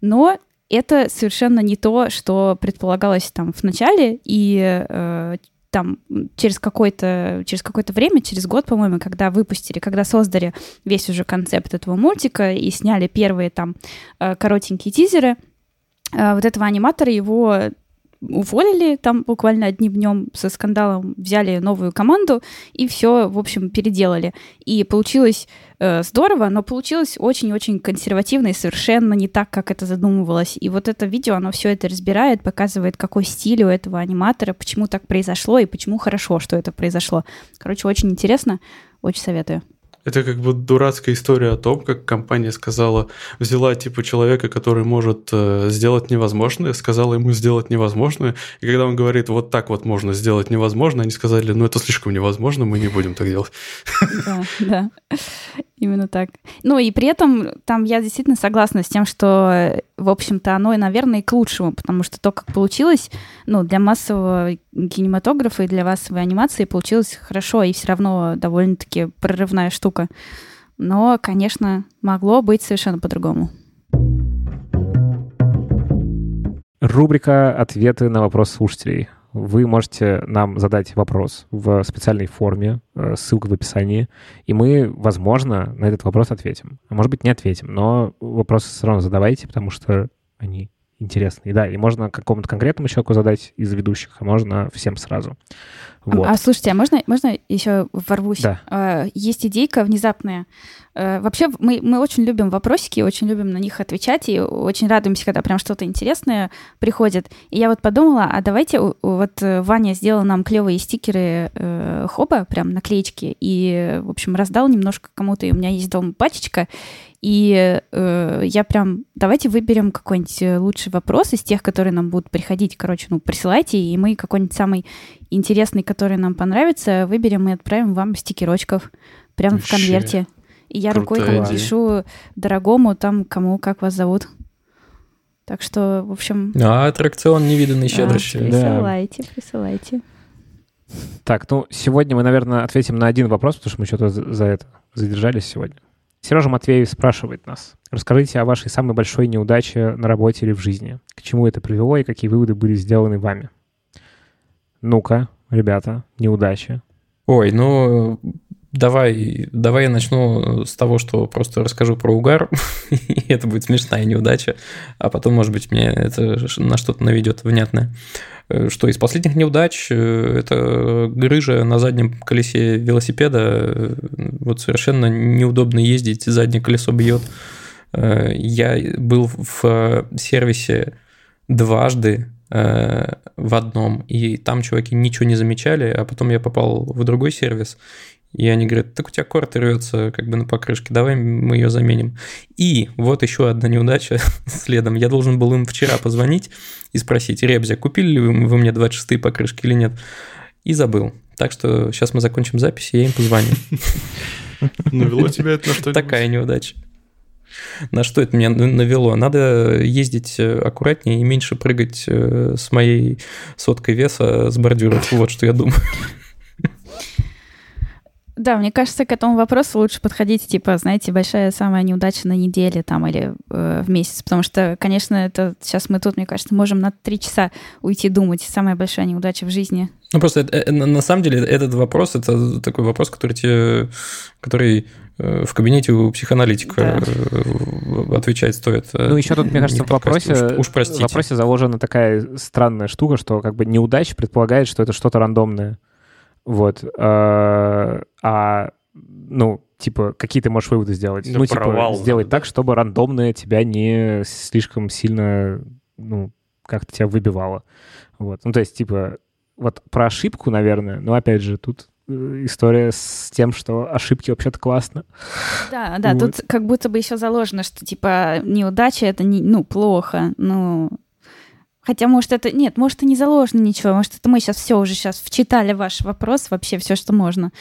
Но это совершенно не то, что предполагалось там в начале, и э, там через какое-то через какое-то время, через год, по-моему, когда выпустили, когда создали весь уже концепт этого мультика и сняли первые там э, коротенькие тизеры, э, вот этого аниматора его уволили там буквально одним днем со скандалом, взяли новую команду и все, в общем, переделали. И получилось э, здорово, но получилось очень-очень консервативно и совершенно не так, как это задумывалось. И вот это видео, оно все это разбирает, показывает, какой стиль у этого аниматора, почему так произошло и почему хорошо, что это произошло. Короче, очень интересно, очень советую. Это как бы дурацкая история о том, как компания сказала, взяла типа человека, который может э, сделать невозможное, сказала ему сделать невозможное, и когда он говорит, вот так вот можно сделать невозможно, они сказали, ну это слишком невозможно, мы не будем так делать. Да, да. Именно так. Ну и при этом там я действительно согласна с тем, что, в общем-то, оно, наверное, и к лучшему, потому что то, как получилось, ну, для массового кинематографа и для массовой анимации получилось хорошо, и все равно довольно-таки прорывная штука. Но, конечно, могло быть совершенно по-другому. Рубрика «Ответы на вопрос слушателей». вы можете нам задать вопрос в специальной форме, э, ссылка в описании, и мы, возможно, на этот вопрос ответим. А может быть, не ответим, но вопросы все равно задавайте, потому что они интересные. Да, и можно какому-то конкретному человеку задать из ведущих, а можно всем сразу. Вот. А, а слушайте, а можно, можно еще ворвусь? Да. А, есть идейка внезапная. А, вообще, мы, мы очень любим вопросики, очень любим на них отвечать, и очень радуемся, когда прям что-то интересное приходит. И я вот подумала, а давайте, вот э, Ваня сделал нам клевые стикеры э, хоба, прям наклеечки, и, в общем, раздал немножко кому-то, и у меня есть дома пачечка, и э, я прям, давайте выберем какой-нибудь э, лучший вопрос из тех, которые нам будут приходить. Короче, ну, присылайте, и мы какой-нибудь самый интересный, который нам понравится, выберем и отправим вам стикерочков прямо в конверте. И я рукой там пишу дорогому там, кому, как вас зовут. Так что, в общем... А, аттракцион невиданной щедрости. А, присылайте, да. присылайте. Так, ну, сегодня мы, наверное, ответим на один вопрос, потому что мы что-то за это задержались сегодня. Сережа Матвеев спрашивает нас. Расскажите о вашей самой большой неудаче на работе или в жизни. К чему это привело и какие выводы были сделаны вами? Ну-ка, ребята, неудача. Ой, ну, давай, давай я начну с того, что просто расскажу про угар, и это будет смешная неудача, а потом, может быть, мне это на что-то наведет внятное. Э, что из последних неудач э, это грыжа на заднем колесе велосипеда, вот совершенно неудобно ездить, заднее колесо бьет. Э, я был в сервисе дважды, Э, в одном, и там чуваки ничего не замечали, а потом я попал в другой сервис, и они говорят, так у тебя корт рвется как бы на покрышке, давай мы ее заменим. И вот еще одна неудача следом. Я должен был им вчера позвонить и спросить, Ребзя, купили ли вы мне 26-е покрышки или нет? И забыл. Так что сейчас мы закончим запись, и я им позвоню. Навело тебя это на что Такая неудача. На что это меня навело? Надо ездить э, аккуратнее и меньше прыгать э, с моей соткой веса с бордюров. Вот что я думаю. Да, мне кажется, к этому вопросу лучше подходить, типа, знаете, большая самая неудача на неделе там или э, в месяц, потому что, конечно, это сейчас мы тут, мне кажется, можем на три часа уйти думать, самая большая неудача в жизни. Ну просто это, это, на самом деле этот вопрос это такой вопрос, который тебе, который э, в кабинете у психоаналитика да. Э, отвечать стоит. Ну, еще тут, мне кажется, в вопросе, уж, уж в вопросе заложена такая странная штука, что как бы неудача предполагает, что это что-то рандомное. Вот. А, а, ну, типа, какие ты можешь выводы сделать? Ну, ну типа, провал, сделать да. так, чтобы рандомное тебя не слишком сильно, ну, как-то тебя выбивало. Вот. Ну, то есть, типа, вот про ошибку, наверное, но опять же, тут э, история с тем, что ошибки вообще-то классно. Да, да, вот. тут как будто бы еще заложено, что типа неудача это не, ну, плохо, ну, Хотя, может, это... Нет, может, и не заложено ничего. Может, это мы сейчас все уже сейчас вчитали ваш вопрос, вообще все, что можно.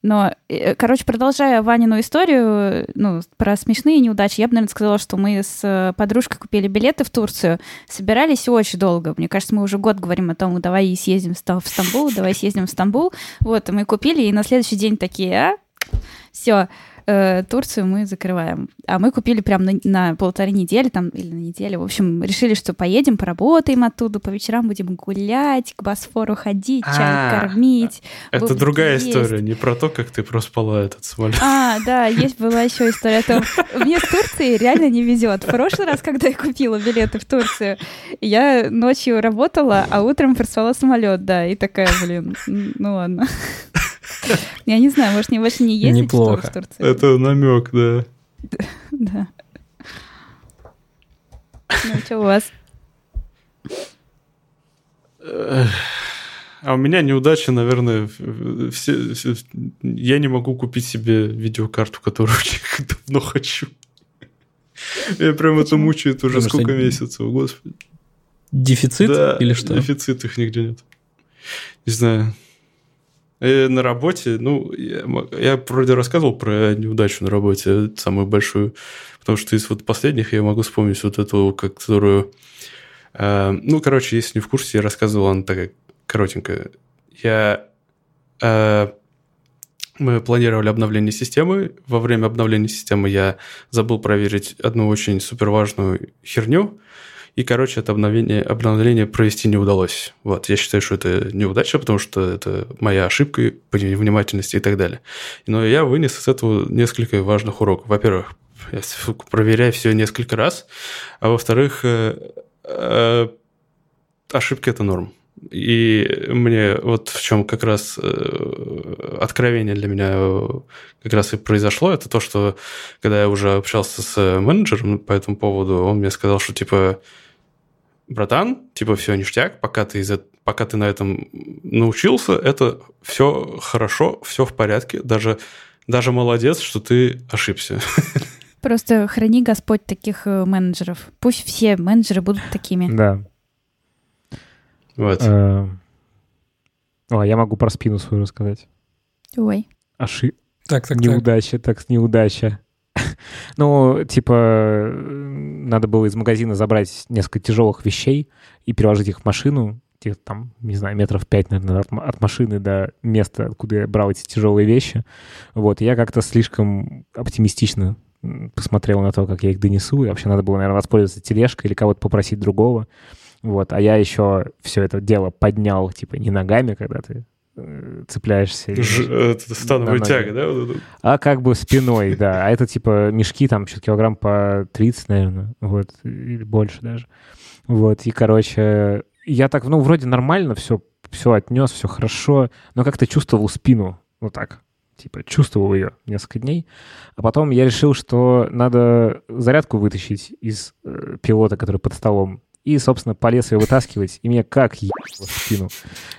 Но, э, короче, продолжая Ванину историю, ну, про смешные неудачи, я бы, наверное, сказала, что мы с э, подружкой купили билеты в Турцию, собирались очень долго. Мне кажется, мы уже год говорим о том, давай съездим в Стамбул, давай съездим в Стамбул. Вот, и мы купили, и на следующий день такие, а, все, э, Турцию мы закрываем. А мы купили прям на, на полторы недели там, или на неделю. В общем, решили, что поедем, поработаем оттуда, по вечерам будем гулять, к Босфору ходить, чай а, кормить. Это другая история, не про то, как ты проспала этот самолет. А, да, есть была еще история о том, мне в Турции реально не везет. В прошлый раз, когда я купила билеты в Турцию, я ночью работала, а утром проспала самолет, да, и такая, блин, ну ладно. Я не знаю, может, не больше не ездить Неплохо. в Турцию? Это намек, да. Да. Ну, что у вас? А у меня неудача, наверное, все, все, я не могу купить себе видеокарту, которую очень давно хочу. Я прям Почему? это мучает уже Потому сколько месяцев, господи. Дефицит да, или что? дефицит их нигде нет. Не знаю. И на работе, ну, я, я вроде рассказывал про неудачу на работе, самую большую, потому что из вот последних я могу вспомнить вот эту, которую... Э, ну, короче, если не в курсе, я рассказывал, она такая коротенькая. Я... Э, мы планировали обновление системы. Во время обновления системы я забыл проверить одну очень суперважную херню. И, короче, это обновление, обновление провести не удалось. Вот, я считаю, что это неудача, потому что это моя ошибка по невнимательности и так далее. Но я вынес из этого несколько важных уроков. Во-первых, я проверяю все несколько раз, а во-вторых, э, э, ошибки – это норм. И мне вот в чем как раз э, откровение для меня как раз и произошло, это то, что когда я уже общался с менеджером по этому поводу, он мне сказал, что типа, братан, типа все ништяк, пока ты, из пока ты на этом научился, это все хорошо, все в порядке, даже, даже молодец, что ты ошибся. Просто храни Господь таких э, менеджеров. Пусть все менеджеры будут такими. Да. Вот. Э, О, я могу про спину свою рассказать. Ой. Ошиб... Так, так, так. Неудача, так, неудача. Ну, типа, надо было из магазина забрать несколько тяжелых вещей и переложить их в машину, где там, не знаю, метров пять, наверное, от, от машины до места, откуда я брал эти тяжелые вещи. Вот, я как-то слишком оптимистично посмотрел на то, как я их донесу, и вообще надо было, наверное, воспользоваться тележкой или кого-то попросить другого. Вот, а я еще все это дело поднял, типа, не ногами, когда ты цепляешься. и- Ж- это становая на ноги. тяга, да? а как бы спиной, да. А это типа мешки там что-то килограмм по 30, наверное, вот, или больше даже. Вот, и, короче, я так, ну, вроде нормально все, все отнес, все хорошо, но как-то чувствовал спину, вот так, типа, чувствовал ее несколько дней. А потом я решил, что надо зарядку вытащить из э, пилота, который под столом, и, собственно, полез ее вытаскивать, и меня как ебало в спину.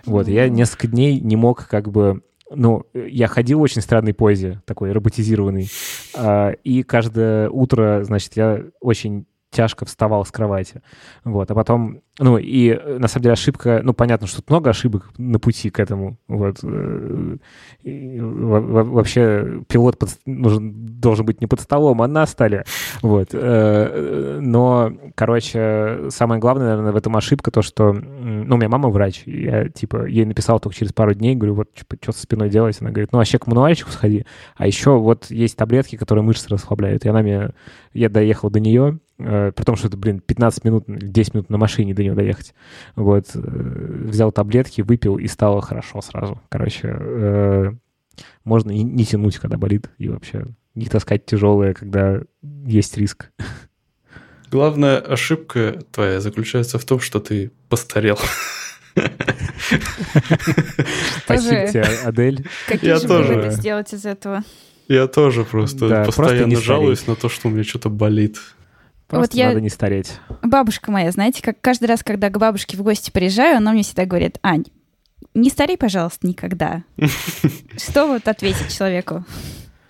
Вот, я несколько дней не мог как бы ну, я ходил в очень странной позе, такой роботизированный. А, И каждое утро, значит, я очень тяжко вставал с кровати. Вот, а потом, ну, и э, на самом деле ошибка, ну, понятно, что тут много ошибок на пути к этому, вот. э, и во- во- Вообще пилот под- нужен, должен быть не под столом, а на столе, вот. Э, Но, короче, самое главное, наверное, в этом ошибка то, что, ну, у меня мама врач, я, типа, ей написал только через пару дней, говорю, вот, типа, что со спиной делать? Она говорит, ну, вообще к мануальщику сходи, а еще вот есть таблетки, которые мышцы расслабляют. И она мне... Я доехал до нее, при том, что это, блин, 15 минут, или 10 минут на машине до нее доехать. Вот. э, взял таблетки, выпил, и стало хорошо сразу. Короче, э, можно не, не тянуть, когда болит, и вообще не таскать тяжелое, когда есть риск. Главная ошибка твоя заключается в том, что ты постарел. Спасибо тебе, Адель. Какие же выводы сделать из этого? Я тоже просто постоянно жалуюсь на то, что у меня что-то болит. Просто я- надо не стареть. Бабушка моя, знаете, как каждый раз, когда к бабушке в гости приезжаю, она мне всегда говорит, Ань, не старей, пожалуйста, никогда. Что вот ответить человеку?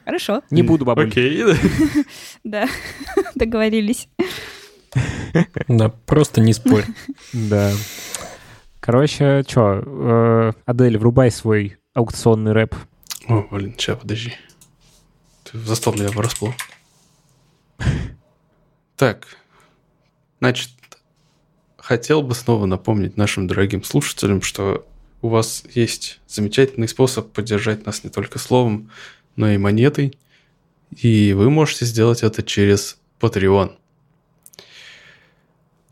Хорошо, Не буду, бабуль. Окей. да, договорились. Да, просто не спорь. Да. Короче, что, Адель, врубай свой аукционный рэп. О, блин, сейчас, подожди. Ты застал меня врасплох. Так, значит, хотел бы снова напомнить нашим дорогим слушателям, что у вас есть замечательный способ поддержать нас не только словом, но и монетой, и вы можете сделать это через Patreon.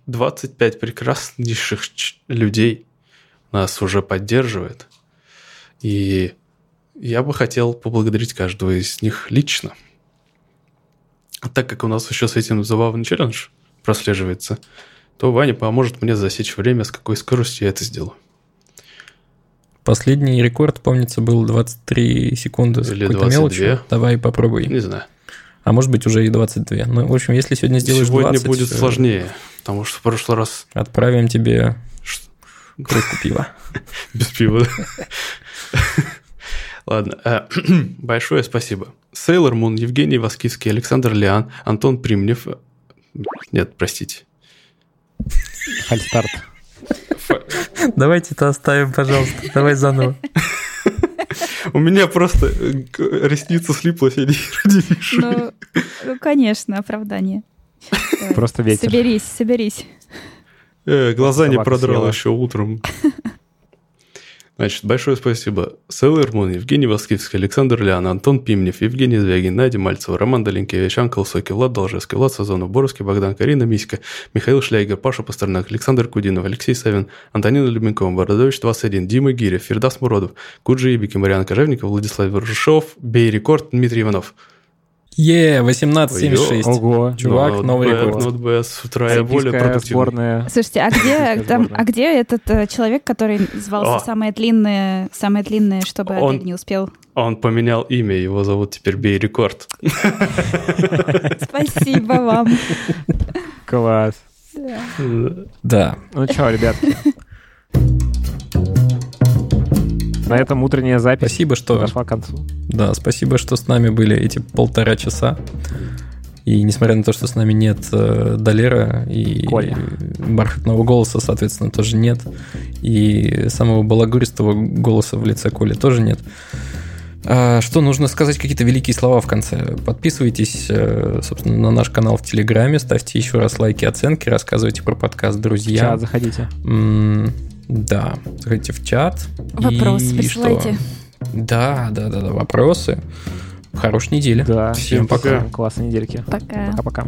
25 прекраснейших людей нас уже поддерживает, и я бы хотел поблагодарить каждого из них лично. А так как у нас еще с этим забавный челлендж прослеживается, то Ваня поможет мне засечь время, с какой скоростью я это сделаю. Последний рекорд, помнится, был 23 секунды с Или какой-то 22. мелочью. Давай попробуй. Не знаю. А может быть уже и 22. Ну, в общем, если сегодня сделаешь Сегодня 20, будет э, сложнее, потому что в прошлый раз Отправим тебе кружку пива. без пива. Ладно, э, большое спасибо. Сейлор Мун, Евгений Воскицкий, Александр Лиан, Антон Примнев. Нет, простите. Фальстарт. Фа- Давайте это оставим, пожалуйста. Давай заново. У меня просто э, ресница слиплась, я не вижу. Ну, ну, конечно, оправдание. Давай. Просто ветер. Соберись, соберись. Э, глаза не продрал еще утром. Значит, большое спасибо. Селлер Мун, Евгений Воскивский, Александр Лян, Антон Пимнев, Евгений Звягин, Надя Мальцева, Роман Долинкевич, Анкл Соки, Влад Должевский, Влад Сазонов, Боровский, Богдан Карина, Миська, Михаил Шляйгер, Паша Пастернак, Александр Кудинов, Алексей Савин, Антонина Любенкова, Бородович 21, Дима Гирев, Фердас Муродов, Куджи Ибики, Мариан Кожевников, Владислав Вершов, Бей Рекорд, Дмитрий Иванов. Е, 18.76. Ого. Чувак, Not новый bad, рекорд. not bad. Вторая более Олимпийская продуктивная. сборная. Слушайте, а где, там, а где этот э, человек, который звался О. самое длинное, самое длинное, чтобы Он- Адель не успел? Он поменял имя, его зовут теперь Бей Рекорд. Спасибо вам. Класс. Да. Ну что, ребятки. На этом утренняя запись Спасибо, что подошла к концу. Да, спасибо, что с нами были эти полтора часа. И несмотря на то, что с нами нет э, Долера и Коля. бархатного голоса, соответственно, тоже нет. И самого балагуристого голоса в лице Коли тоже нет. А, Что нужно сказать какие-то великие слова в конце? Подписывайтесь, э, собственно, на наш канал в Телеграме, ставьте еще раз лайки, оценки, рассказывайте про подкаст друзьям. чат заходите. М, Да, заходите в чат. Вопросы И присылайте. что? Да, да, да, да, вопросы. Хорошей недели. Да. Всем пока. Классной недельки. Пока. Пока-пока.